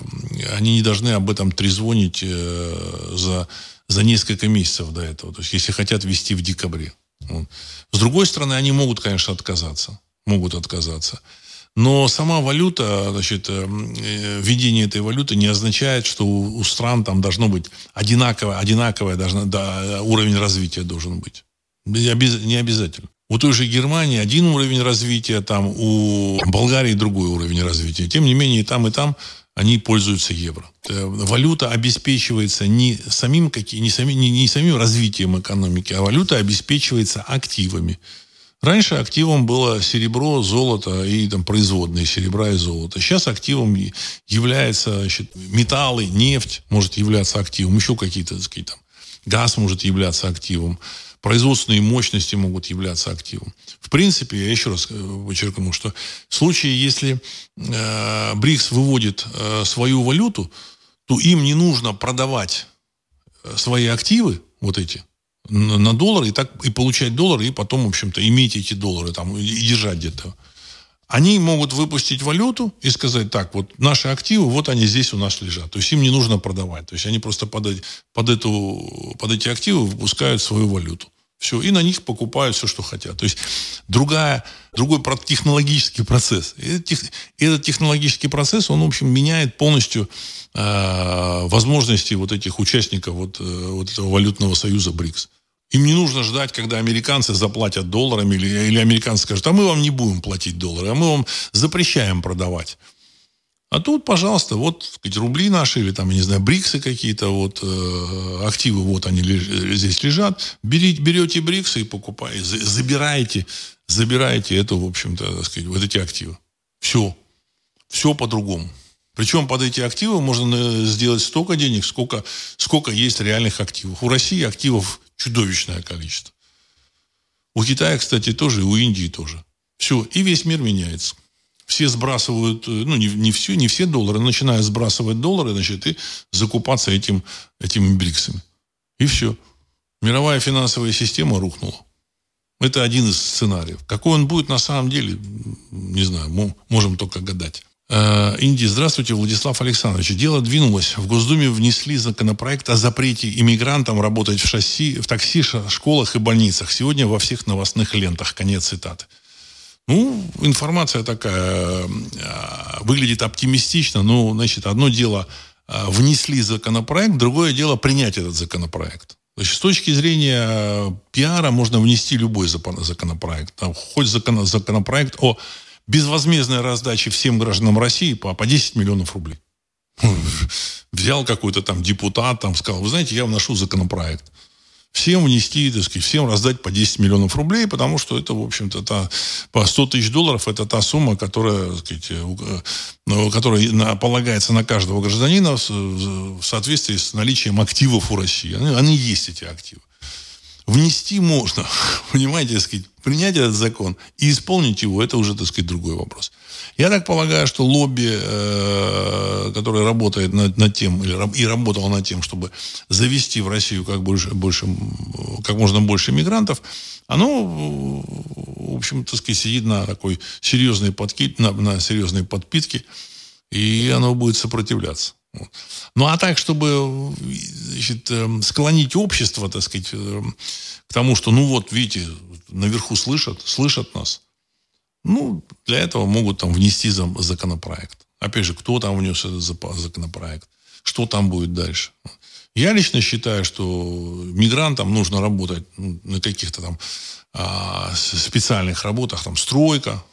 они не должны об этом трезвонить э, за, за несколько месяцев до этого. То есть, если хотят вести в декабре. Вот. С другой стороны, они могут, конечно, отказаться. Могут отказаться. Но сама валюта, значит, э, введение этой валюты не означает, что у, у стран там должно быть одинаковое, одинаковое должно, да, уровень развития должен быть. Не обязательно. У той же Германии один уровень развития, там у Болгарии другой уровень развития. Тем не менее, и там, и там они пользуются евро. Э, валюта обеспечивается не самим, не, самим, не самим развитием экономики, а валюта обеспечивается активами. Раньше активом было серебро, золото и там, производные серебра и золота. Сейчас активом является значит, металлы, нефть может являться активом, еще какие-то, так сказать, там, газ может являться активом производственные мощности могут являться активом. В принципе, я еще раз э, подчеркну, что в случае, если э, БРИКС выводит э, свою валюту, то им не нужно продавать э, свои активы, вот эти, на, доллары, и, так, и получать доллары, и потом, в общем-то, иметь эти доллары там, и держать где-то. Они могут выпустить валюту и сказать, так, вот наши активы, вот они здесь у нас лежат. То есть им не нужно продавать. То есть они просто под, под, эту, под эти активы выпускают свою валюту. Все, и на них покупают все, что хотят. То есть другая, другой технологический процесс. Этот, этот технологический процесс, он, в общем, меняет полностью э, возможности вот этих участников вот, э, вот этого валютного союза БРИКС. Им не нужно ждать, когда американцы заплатят долларами, или, или американцы скажут, а мы вам не будем платить доллары, а мы вам запрещаем продавать. А тут, пожалуйста, вот сказать, рубли наши или там, я не знаю, бриксы какие-то, вот э, активы, вот они леж, здесь лежат. Берите, берете бриксы и покупаете, забираете, забираете это, в общем-то, сказать, вот эти активы. Все. Все по-другому. Причем под эти активы можно э, сделать столько денег, сколько, сколько есть реальных активов. У России активов чудовищное количество. У Китая, кстати, тоже, и у Индии тоже. Все. И весь мир меняется все сбрасывают, э, ну, не, не, все, не все доллары, начинают сбрасывать доллары, значит, и закупаться этим, этими бриксами. И все. Мировая финансовая система рухнула. Это один из сценариев. Какой он будет на самом деле, не знаю, можем только гадать. Э, Индия, здравствуйте, Владислав Александрович. Дело двинулось. В Госдуме внесли законопроект о запрете иммигрантам работать в шасси, в такси, школах и больницах. Сегодня во всех новостных лентах. Конец цитаты. Ну, информация такая э, выглядит оптимистично. Ну, значит, одно дело э, внесли законопроект, другое дело принять этот законопроект. Значит, с точки зрения э, пиара можно внести любой законопроект. Там, хоть закон, законопроект о безвозмездной раздаче всем гражданам России по, по 10 миллионов рублей. Взял какой-то там депутат, там сказал, вы знаете, я вношу законопроект всем внести, так сказать, всем раздать по 10 миллионов рублей, потому что это, в общем-то, та, по 100 тысяч долларов это та сумма, которая, так сказать, э, ну, которая полагается на каждого гражданина в соответствии с наличием активов у России. Они, они есть, эти активы. Внести можно, понимаете, так сказать, принять этот закон и исполнить его, это уже, так сказать, другой вопрос. Я так полагаю, что лобби, э, которое работает над, над тем, и работало над тем, чтобы завести в Россию как, больше, больше, как можно больше мигрантов, оно, в общем, так сказать, сидит на такой серьезной, подкид, на, на серьезной подпитке, и оно будет сопротивляться. Ну, а так, чтобы значит, эм, склонить общество, так сказать, эм, к тому, что, ну вот, видите, наверху слышат, слышат нас, ну, для этого могут там внести законопроект. Опять же, кто там внес этот законопроект? Что там будет дальше? Я лично считаю, что мигрантам нужно работать на каких-то там а, специальных работах, там стройка,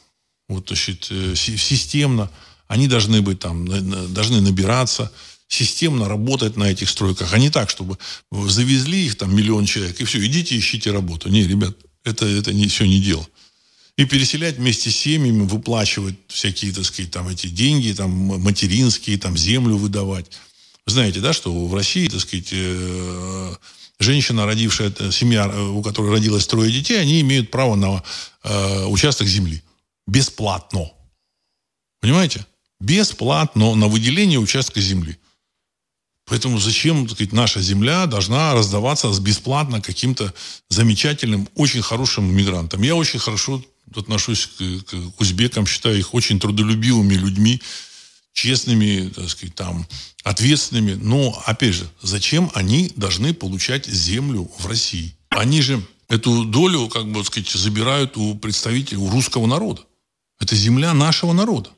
вот, значит, э, системно. Они должны быть там, должны набираться, системно работать на этих стройках, а не так, чтобы завезли их там миллион человек, и все, идите ищите работу. Не, ребят, это, это не, все не дело и переселять вместе с семьями, выплачивать всякие, так сказать, там эти деньги, там материнские, там землю выдавать. Вы знаете, да, что в России, так сказать, э, женщина, родившая, э, семья, э, у которой родилось трое детей, они имеют право на э, участок земли. Бесплатно. Понимаете? Бесплатно на выделение участка земли. Поэтому зачем так сказать, наша земля должна раздаваться бесплатно каким-то замечательным, очень хорошим мигрантам? Я очень хорошо отношусь к, к узбекам, считаю их очень трудолюбивыми людьми, честными, так сказать, там, ответственными. Но, опять же, зачем они должны получать землю в России? Они же эту долю, как бы сказать, забирают у представителей, у русского народа. Это земля нашего народа.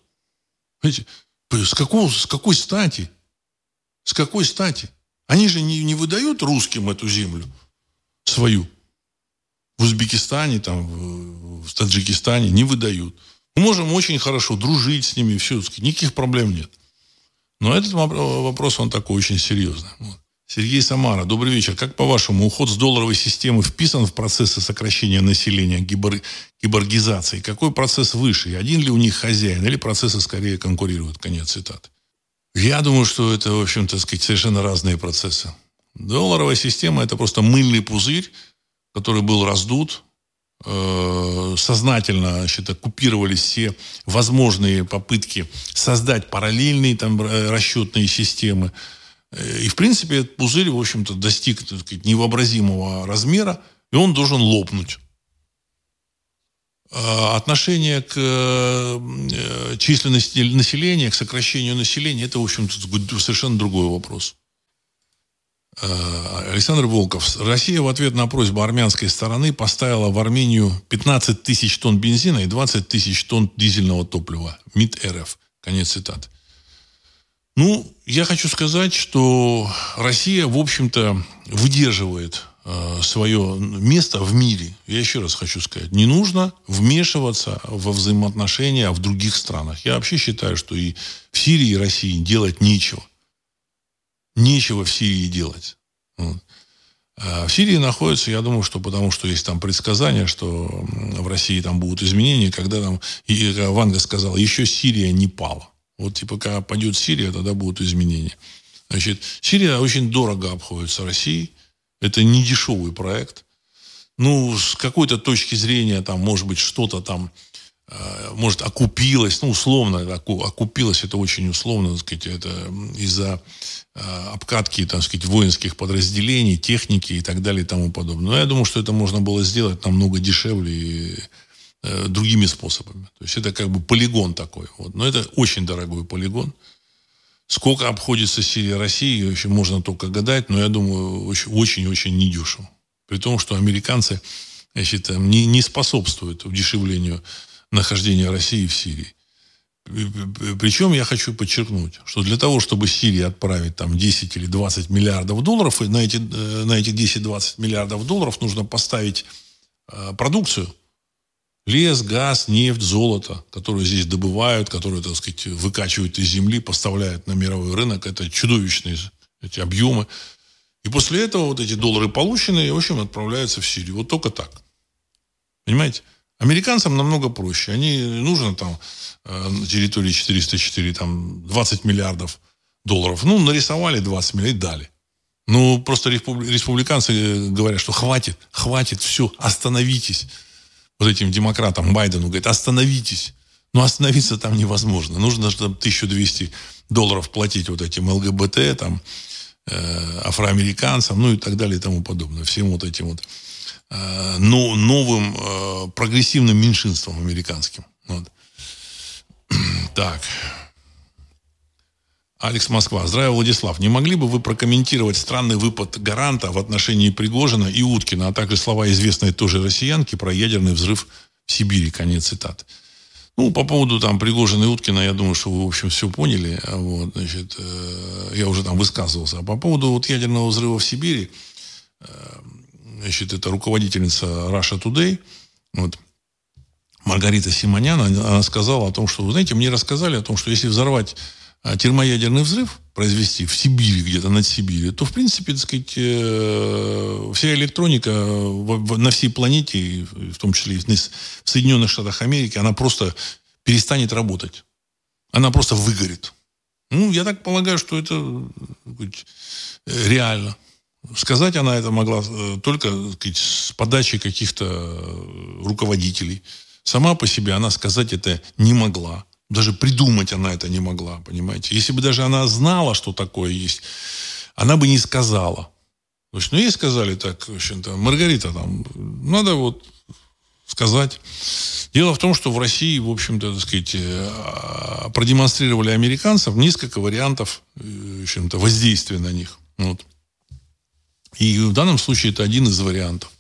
Понимаете? С, какого, с какой стати? С какой стати? Они же не, не выдают русским эту землю свою. В Узбекистане, там, в Таджикистане не выдают. Мы можем очень хорошо дружить с ними, все, никаких проблем нет. Но этот вопрос, он такой очень серьезный. Вот. Сергей Самара, добрый вечер. Как по-вашему, уход с долларовой системы вписан в процессы сокращения населения, гибор... гиборгизации? Какой процесс выше? Один ли у них хозяин? Или процессы скорее конкурируют? Конец цитаты. Я думаю, что это, в общем-то, сказать, совершенно разные процессы. Долларовая система – это просто мыльный пузырь, который был раздут, сознательно значит, оккупировались все возможные попытки создать параллельные там, расчетные системы – и, в принципе, этот пузырь, в общем-то, достиг сказать, невообразимого размера, и он должен лопнуть. Отношение к э, численности населения, к сокращению населения, это, в общем-то, совершенно другой вопрос. А, Александр Волков. Россия в ответ на просьбу армянской стороны поставила в Армению 15 тысяч тонн бензина и 20 тысяч тонн дизельного топлива. МИД РФ. Конец цитаты. Ну, я хочу сказать, что Россия, в общем-то, выдерживает э, свое место в мире. Я еще раз хочу сказать, не нужно вмешиваться во взаимоотношения в других странах. Я вообще считаю, что и в Сирии и России делать нечего. Нечего в Сирии делать. А в Сирии находится, я думаю, что потому что есть там предсказания, что в России там будут изменения, когда там, и Ванга сказал, еще Сирия не пала. Вот типа, когда пойдет Сирия, тогда будут изменения. Значит, Сирия очень дорого обходится России. Это не дешевый проект. Ну, с какой-то точки зрения, там, может быть, что-то там, э, может, окупилось, ну, условно, окупилось, это очень условно, так сказать, это из-за обкатки, так сказать, воинских подразделений, техники и так далее и тому подобное. Но я думаю, что это можно было сделать намного дешевле и Э, другими способами. То есть это как бы полигон такой. Вот. Но это очень дорогой полигон. Сколько обходится Сирия России, еще можно только гадать, но я думаю, очень-очень недешево. При том, что американцы, считаю, не, не способствуют удешевлению нахождения России в Сирии. Причем я хочу подчеркнуть, что для того, чтобы Сирии отправить там 10 или 20 миллиардов долларов, на эти, э, на эти 10-20 миллиардов долларов нужно поставить э, продукцию – Лес, газ, нефть, золото, которые здесь добывают, которые, так сказать, выкачивают из земли, поставляют на мировой рынок. Это чудовищные эти объемы. И после этого вот эти доллары полученные, в общем, отправляются в Сирию. Вот только так. Понимаете? Американцам намного проще. Они нужно там э, на территории 404 там 20 миллиардов долларов. Ну, нарисовали 20 миллиардов и дали. Ну, просто республиканцы говорят, что хватит, хватит, все, остановитесь вот этим демократам Байдену, говорит, остановитесь. Но остановиться там невозможно. Нужно там 1200 долларов платить вот этим ЛГБТ, там, э, афроамериканцам, ну и так далее и тому подобное. Всем вот этим вот э, но, новым э, прогрессивным меньшинством американским. Вот. Так. Алекс Москва. Здравия, Владислав. Не могли бы вы прокомментировать странный выпад гаранта в отношении Пригожина и Уткина, а также слова известной тоже россиянки про ядерный взрыв в Сибири? Конец цитат. Ну, по поводу там Пригожина и Уткина, я думаю, что вы, в общем, все поняли. Вот, значит, э, я уже там высказывался. А по поводу вот ядерного взрыва в Сибири, э, значит, это руководительница Russia Today, вот, Маргарита Симонян, она, сказала о том, что, вы знаете, мне рассказали о том, что если взорвать а, термоядерный взрыв произвести в Сибири, где-то над Сибирью, то, в принципе, так сказать, э, вся электроника на всей планете, в том числе и в Соединенных Штатах Америки, она просто перестанет работать. Она просто выгорит. Ну, я так полагаю, что это сказать, реально. Сказать она это могла э, только сказать, с подачи каких-то руководителей. Сама по себе она сказать это не могла. Даже придумать она это не могла, понимаете. Если бы даже она знала, что такое есть, она бы не сказала. То есть, ну, ей сказали так, в общем-то, Маргарита, там, надо вот сказать. Дело в том, что в России, в общем-то, так сказать, э, продемонстрировали американцев несколько вариантов, э, в общем-то, воздействия на них. Вот. И в данном случае это один из вариантов.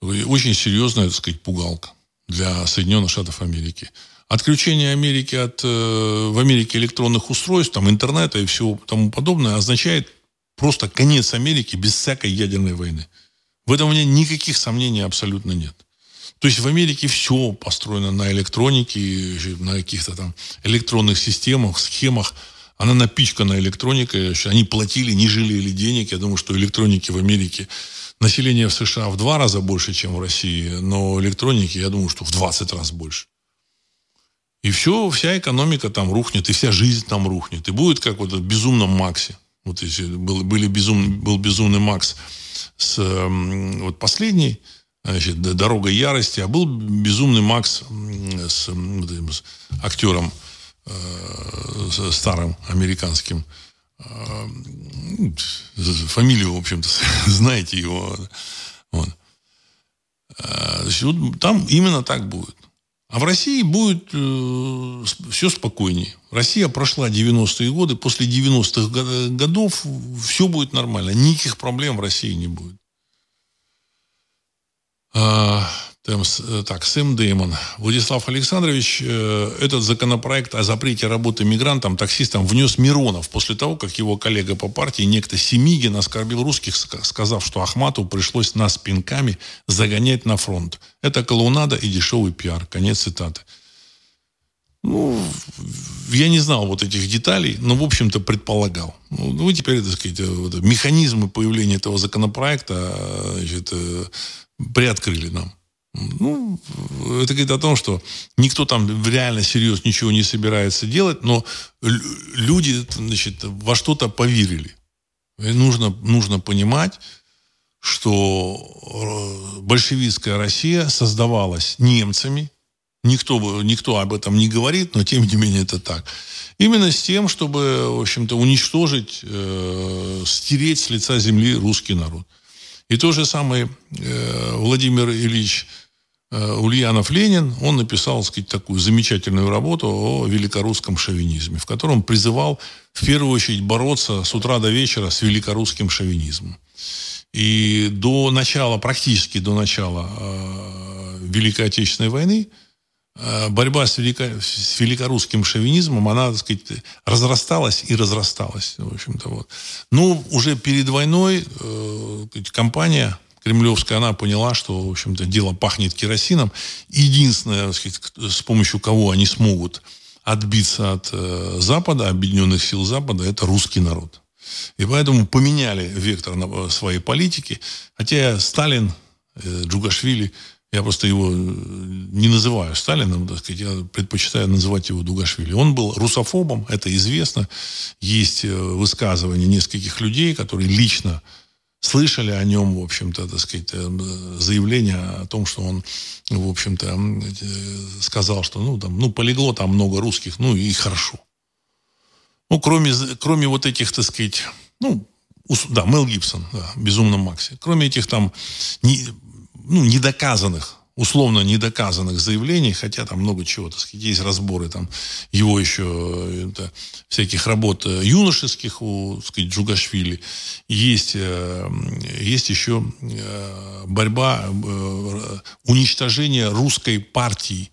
Очень серьезная, так сказать, пугалка. для Соединенных Штатов Америки. Отключение Америки от, э, в Америке электронных устройств, там, интернета и всего тому подобное означает просто конец Америки без всякой ядерной войны. В этом у меня никаких сомнений абсолютно нет. То есть в Америке все построено на электронике, на каких-то там электронных системах, схемах. Она напичкана электроникой. Они платили, не жалели денег. Я думаю, что электроники в Америке население в США в два раза больше, чем в России, но электроники, я думаю, что в 20 раз больше. И все, вся экономика там рухнет, и вся жизнь там рухнет. И будет как вот в безумном Максе. Вот если был, были безум, был безумный Макс с вот последний, значит, «Дорога ярости», а был «Безумный Макс» с, с актером э, старым американским. Э, фамилию, в общем-то, знаете его. Вот. Э, значит, вот там именно так будет. А в России будет э, все спокойнее. Россия прошла 90-е годы. После 90-х годов все будет нормально. Никаких проблем в России не будет. А, э, так, Сэм Деймон. Владислав Александрович, э, этот законопроект о запрете работы мигрантам, таксистам внес Миронов после того, как его коллега по партии, некто Семигин, оскорбил русских, сказав, что Ахмату пришлось нас пинками загонять на фронт. Это колоннада и дешевый пиар. Конец цитаты. Ну, я не знал вот этих деталей, но, в общем-то, предполагал. Ну, вы теперь, так сказать, вот, механизмы появления этого законопроекта э, значит, приоткрыли нам. Ну, это говорит о том, что никто там реально серьезно ничего не собирается делать, но люди значит, во что-то поверили. И нужно, нужно понимать, что э, большевистская Россия создавалась немцами. Никто, никто об этом не говорит, но тем не менее это так. Именно с тем, чтобы, в общем-то, уничтожить, э, стереть с лица земли русский народ. И то же самое э, Владимир Ильич э, Ульянов-Ленин, он написал, сказать, такую замечательную работу о великорусском шовинизме, в котором призывал в первую очередь бороться с утра до вечера с великорусским шовинизмом. И до начала, практически до начала э, Великой Отечественной войны борьба с, велико, с великорусским шовинизмом, она, так сказать, разрасталась и разрасталась, в общем-то. Вот. Ну, уже перед войной э, компания кремлевская, она поняла, что, в общем-то, дело пахнет керосином. Единственное, сказать, с помощью кого они смогут отбиться от э, Запада, объединенных сил Запада, это русский народ. И поэтому поменяли вектор на, своей политики. Хотя Сталин, э, Джугашвили – я просто его э, не называю Сталином, так сказать, я предпочитаю называть его Дугашвили. Он был русофобом, это известно. Есть э, высказывания нескольких людей, которые лично слышали о нем, в общем-то, так сказать, э, заявление о том, что он, в общем-то, сказал, что, ну, там, ну, полегло там много русских, ну, и хорошо. Ну, кроме, кроме вот этих, так сказать, ну, да, Мел Гибсон, да, «Безумно Максе». Кроме этих там не, ну, недоказанных, условно недоказанных заявлений, хотя там много чего, так сказать, есть разборы там его еще это, всяких работ э, юношеских у, так сказать, Джугашвили, есть, э, есть еще э, борьба, уничтожение русской партии,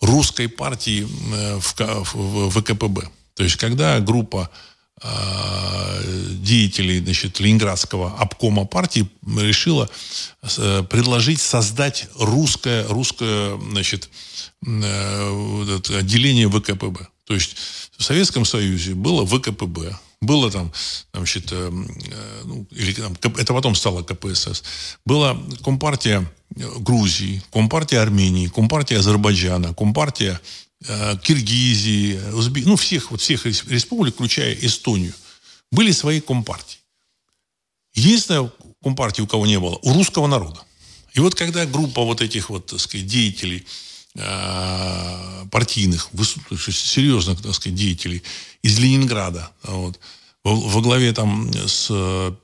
русской партии в, в, в ВКПБ. То есть, когда группа Э, деятелей значит, Ленинградского обкома партии решила э, предложить создать русское, русское значит, э, отделение ВКПБ. То есть в Советском Союзе было ВКПБ, было там, значит, ну, или там, это потом стало КПСС, была Компартия Грузии, Компартия Армении, Компартия Азербайджана, Компартия Э, Киргизии, Узбек, ну, всех, вот всех республик, включая Эстонию, были свои компартии. Единственная компартия, у кого не было, у русского народа. И вот когда группа вот этих вот, так сказать, деятелей э, партийных, серьезных, так сказать, деятелей из Ленинграда, вот, во, главе там с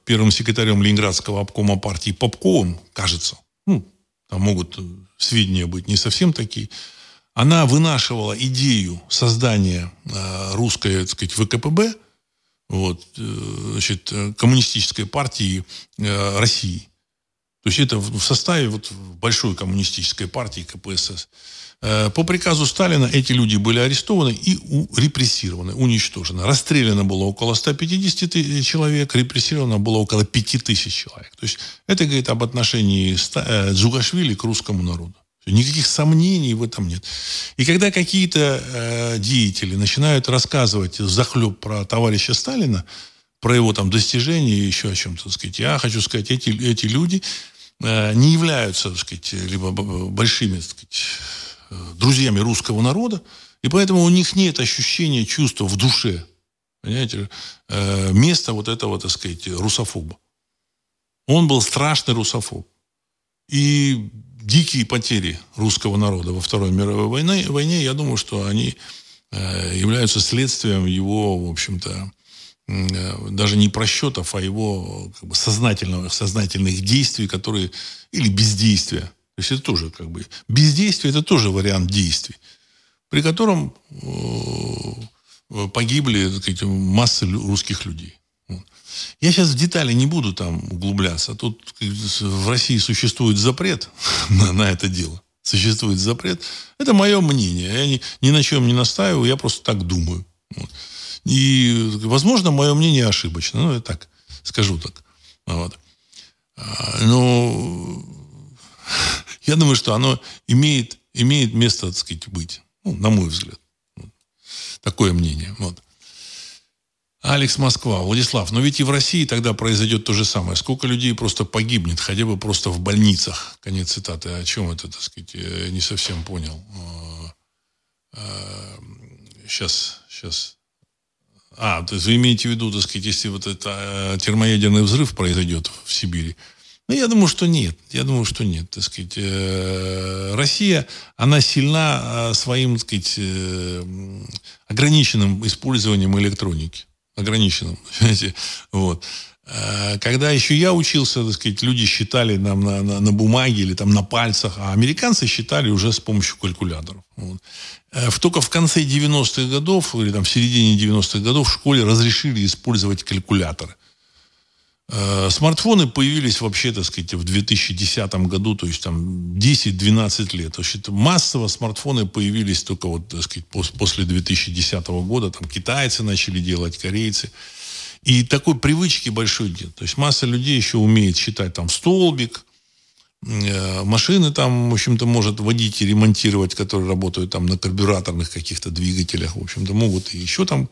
первым секретарем Ленинградского обкома партии Попковым, кажется, ну, там могут сведения быть не совсем такие, она вынашивала идею создания э, русской, так сказать, ВКПБ, вот, э, значит, коммунистической партии э, России. То есть это в составе вот большой коммунистической партии КПСС. Э, по приказу Сталина эти люди были арестованы и репрессированы, уничтожены. Расстреляно было около 150 тысяч человек, репрессировано было около 5000 человек. То есть это говорит об отношении э, Джугашвили к русскому народу. Никаких сомнений в этом нет. И когда какие-то э, деятели начинают рассказывать захлеб про товарища Сталина, про его там достижения и еще о чем-то, сказать, я хочу сказать, эти, эти люди э, не являются, так сказать, либо большими, так сказать, э, друзьями русского народа, и поэтому у них нет ощущения, чувства в душе, понимаете, э, места вот этого, так сказать, русофоба. Он был страшный русофоб. И дикие потери русского народа во Второй мировой войне, войне я думаю, что они э, являются следствием его, в общем-то, э, даже не просчетов, а его как бы, сознательного, сознательных действий, которые... Или бездействия. То есть это тоже как бы... Бездействие – это тоже вариант действий, при котором э, погибли так сказать, массы русских людей. Я сейчас в детали не буду там углубляться. Тут в России существует запрет на, на это дело. Существует запрет. Это мое мнение. Я ни, ни на чем не настаиваю, я просто так думаю. Вот. И, возможно, мое мнение ошибочно. Ну, я так скажу так. Вот. А, но я думаю, что оно имеет, имеет место, так сказать, быть. Ну, на мой взгляд. Такое мнение. Вот. Алекс Москва. Владислав, но ведь и в России тогда произойдет то же самое. Сколько людей просто погибнет, хотя бы просто в больницах. Конец цитаты. О чем это, так сказать, я не совсем понял. Сейчас, а, сейчас. А, то есть вы имеете в виду, так сказать, если вот это э, термоядерный взрыв произойдет в Сибири, ну, я думаю, что нет. Я думаю, что нет. Так сказать, э, Россия, она сильна э, своим, так сказать, ограниченным использованием электроники ограниченном. Понимаете? Вот. А, когда еще я учился, так сказать, люди считали нам на, на, на бумаге или там на пальцах, а американцы считали уже с помощью калькуляторов. Вот. Э, только в конце 90-х годов или там в середине 90-х годов в школе разрешили использовать калькуляторы. Э, смартфоны появились вообще, так сказать, в 2010 году, то есть там 10-12 лет. То есть массово смартфоны появились только вот, так сказать, после 2010 года. Там китайцы начали делать, корейцы. И такой привычки большой нет. То есть масса людей еще умеет считать там столбик, э, машины там, в общем-то, может водить и ремонтировать, которые работают там на карбюраторных каких-то двигателях, в общем-то, могут и еще там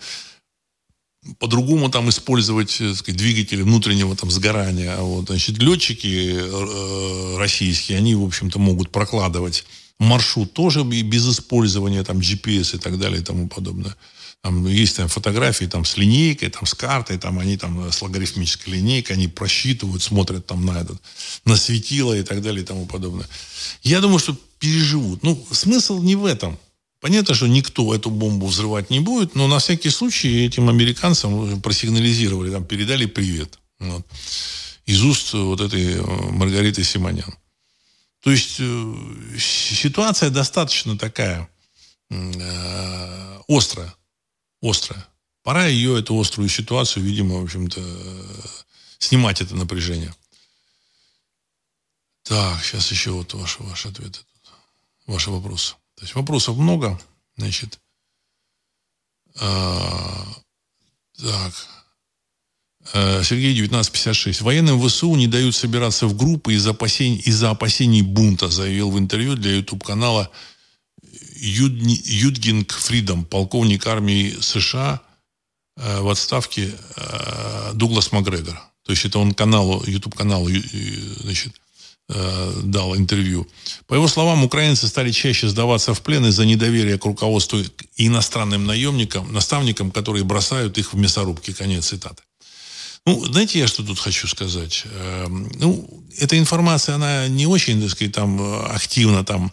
по-другому там использовать э, сказать, двигатели внутреннего там сгорания. Вот, значит, летчики э, российские, они, в общем-то, могут прокладывать маршрут тоже без использования там GPS и так далее и тому подобное. Там есть там фотографии там с линейкой, там с картой, там они там с логарифмической линейкой, они просчитывают, смотрят там на этот, на светило и так далее и тому подобное. Я думаю, что переживут. Ну, смысл не в этом. Понятно, что никто эту бомбу взрывать не будет, но на всякий случай этим американцам просигнализировали, там, передали привет. Вот, из уст вот этой э, Маргариты Симонян. То есть э, ситуация достаточно такая э, острая. Острая. Пора ее, эту острую ситуацию, видимо, в общем-то, снимать это напряжение. Так, сейчас еще вот ваши, ваши ответы, ваши вопросы. То есть вопросов много. Значит, а, так. А, Сергей 1956. Военным ВСУ не дают собираться в группы из-за опасений, из-за опасений бунта, заявил в интервью для YouTube-канала Юдгинг Фридом, полковник армии США а, в отставке Дуглас Макгрегор. То есть это он каналу, YouTube-каналу значит, Э, дал интервью. По его словам, украинцы стали чаще сдаваться в плен из-за недоверия к руководству и иностранным наемникам, наставникам, которые бросают их в мясорубки. Конец цитаты. Ну, знаете, я что тут хочу сказать? Э, ну, эта информация, она не очень, так сказать, там, активно там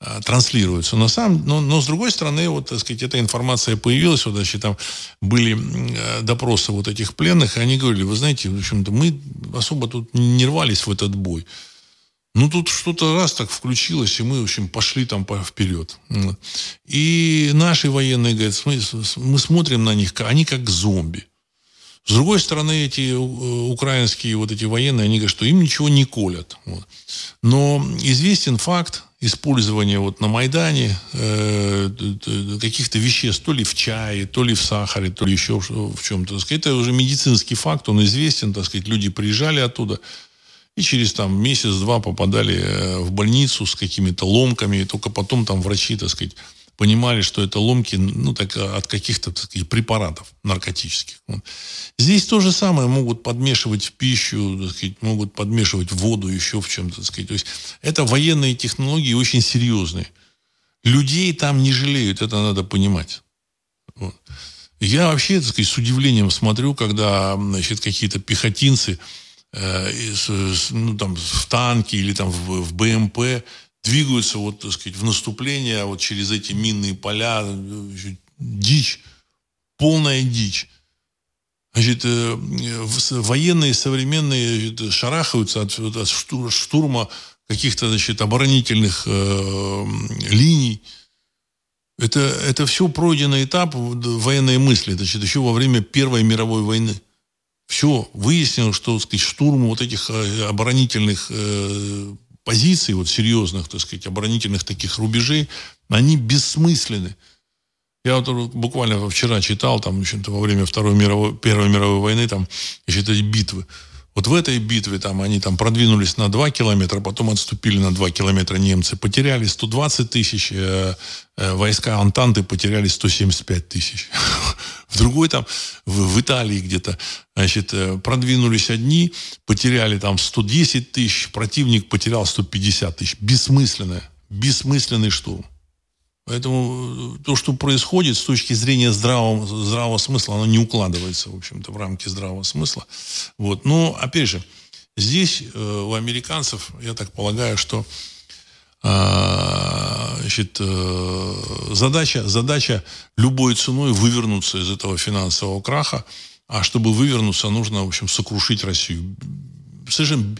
э, транслируется. Но, сам, но, но с другой стороны, вот, так сказать, эта информация появилась, вот, значит, там были допросы вот этих пленных, и они говорили, вы знаете, в общем-то, мы особо тут не рвались в этот бой. Ну, тут что-то раз так включилось, и мы, в общем, пошли там вперед. И наши военные говорят, мы, мы смотрим на них, они как зомби. С другой стороны, эти украинские вот эти военные, они говорят, что им ничего не колят. Вот. Но известен факт использования вот на Майдане э, каких-то веществ, то ли в чае, то ли в сахаре, то ли еще в чем-то. Это уже медицинский факт, он известен, так сказать, люди приезжали оттуда, и через там месяц-два попадали э, в больницу с какими-то ломками, и только потом там врачи, так сказать, понимали, что это ломки ну, так, от каких-то сказать, препаратов наркотических. Вот. Здесь то же самое могут подмешивать в пищу, сказать, могут подмешивать в воду, еще в чем-то. Сказать. То есть это военные технологии очень серьезные. Людей там не жалеют, это надо понимать. Вот. Я вообще, так сказать, с удивлением смотрю, когда значит, какие-то пехотинцы э, ну, там, в танке или там в, в БМП двигаются вот, так сказать, в наступление вот через эти минные поля. Дичь. Полная дичь. Значит, э, военные современные значит, шарахаются от, от штурма каких-то значит, оборонительных э, линий. Это, это все пройденный этап военной мысли, значит, еще во время Первой мировой войны. Все, выяснилось, что сказать, штурм вот этих э, оборонительных э, позиций, вот серьезных, так сказать, оборонительных таких рубежей, они бессмысленны. Я вот буквально вчера читал, там, во время Второй мировой, Первой мировой войны, там, еще эти битвы. Вот в этой битве там они там продвинулись на 2 километра, потом отступили на 2 километра немцы, потеряли 120 тысяч, э, э, войска Антанты потеряли 175 тысяч. В другой там, в, в Италии где-то, значит, э, продвинулись одни, потеряли там 110 тысяч, противник потерял 150 тысяч. Бессмысленное, бессмысленный штурм. Поэтому э, то, что происходит с точки зрения здравого, здравого смысла, оно не укладывается, в общем-то, в рамки здравого смысла. Вот. Но, опять же, здесь э, у американцев, я так полагаю, что э, значит, э, задача, задача любой ценой вывернуться из этого финансового краха, а чтобы вывернуться, нужно, в общем, сокрушить Россию. Совершенно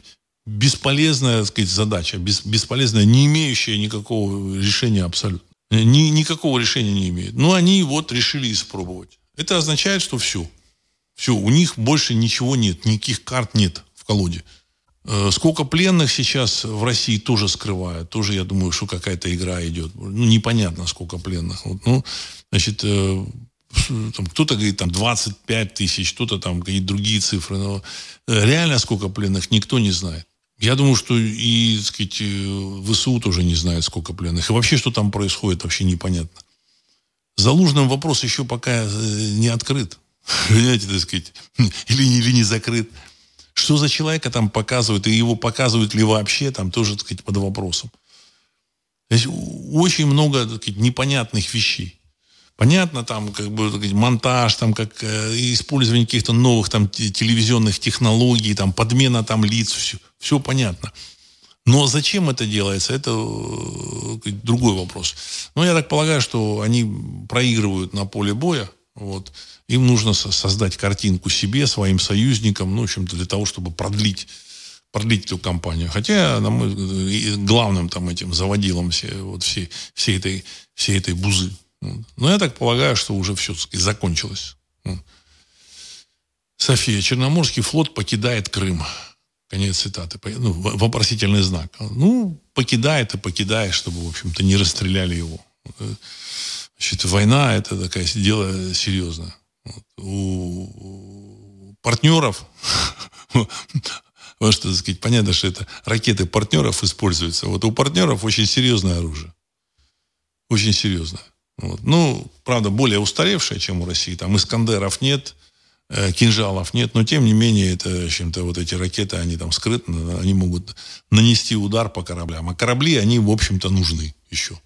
бесполезная, так сказать, задача, бесполезная, не имеющая никакого решения абсолютно ни, никакого решения не имеют. Но они вот решили испробовать. Это означает, что все. Все, у них больше ничего нет, никаких карт нет в колоде. Э, сколько пленных сейчас в России тоже скрывают. Тоже, я думаю, что какая-то игра идет. Ну, непонятно, сколько пленных. Вот, ну, значит, э, там, кто-то говорит там 25 тысяч, кто-то там какие-то другие цифры. Но э, реально сколько пленных, никто не знает. Я думаю, что и, так сказать, э, ВСУ тоже не знает, сколько пленных. И вообще, что там происходит, вообще непонятно. Залужным вопрос еще пока э, не открыт. Понимаете, так сказать, или, или не закрыт. Что за человека там показывают, и его показывают ли вообще, там тоже, так сказать, под вопросом. То есть очень много, так сказать, непонятных вещей. Понятно, там, как бы, сказать, монтаж, там, как э, использование каких-то новых там телевизионных технологий, там, подмена там лиц, все, все понятно. Но зачем это делается, это э, другой вопрос. Но я так полагаю, что они проигрывают на поле боя. Вот. Им нужно создать картинку себе, своим союзникам, ну, в общем-то, для того, чтобы продлить продлить эту кампанию. Хотя, на мой, главным там этим заводилом все, вот всей, всей, этой, всей этой бузы но я так полагаю, что уже все-таки закончилось. София, Черноморский флот покидает Крым. Конец цитаты. Ну, вопросительный знак. Ну, покидает и покидает, чтобы, в общем-то, не расстреляли его. Значит, война – это такое дело серьезное. Вот. У партнеров, вот что, сказать, понятно, что это ракеты партнеров используются. Вот у партнеров очень серьезное оружие. Очень серьезное. Вот. Ну, правда, более устаревшая, чем у России. Там Искандеров нет, э, кинжалов нет, но тем не менее, это чем-то вот эти ракеты, они там скрытно, они могут нанести удар по кораблям. А корабли, они, в общем-то, нужны еще.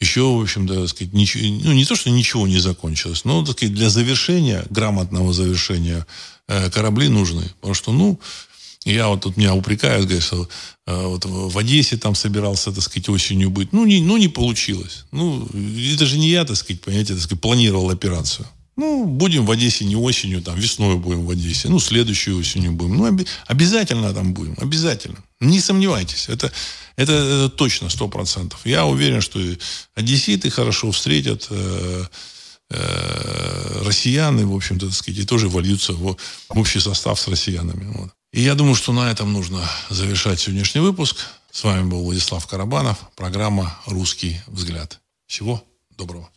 Еще, в общем-то, сказать, ничего, ну, не то, что ничего не закончилось, но, так сказать, для завершения, грамотного завершения э, корабли нужны. Потому что, ну, я вот тут меня упрекают, говорят, что э, вот в Одессе там собирался, так сказать, осенью быть. Ну, не, ну, не получилось. Ну, это же не я, так сказать, понимаете, так сказать, планировал операцию. Ну, будем в Одессе не осенью, там, весной будем в Одессе. Ну, следующей осенью будем. Ну, оби- обязательно там будем. Обязательно. Не сомневайтесь. Это, это, это точно, сто процентов. Я уверен, что одесситы хорошо встретят э, э, россияне, в общем-то, так сказать, и тоже вольются в, в общий состав с россиянами. Вот. И я думаю, что на этом нужно завершать сегодняшний выпуск. С вами был Владислав Карабанов, программа «Русский взгляд». Всего доброго.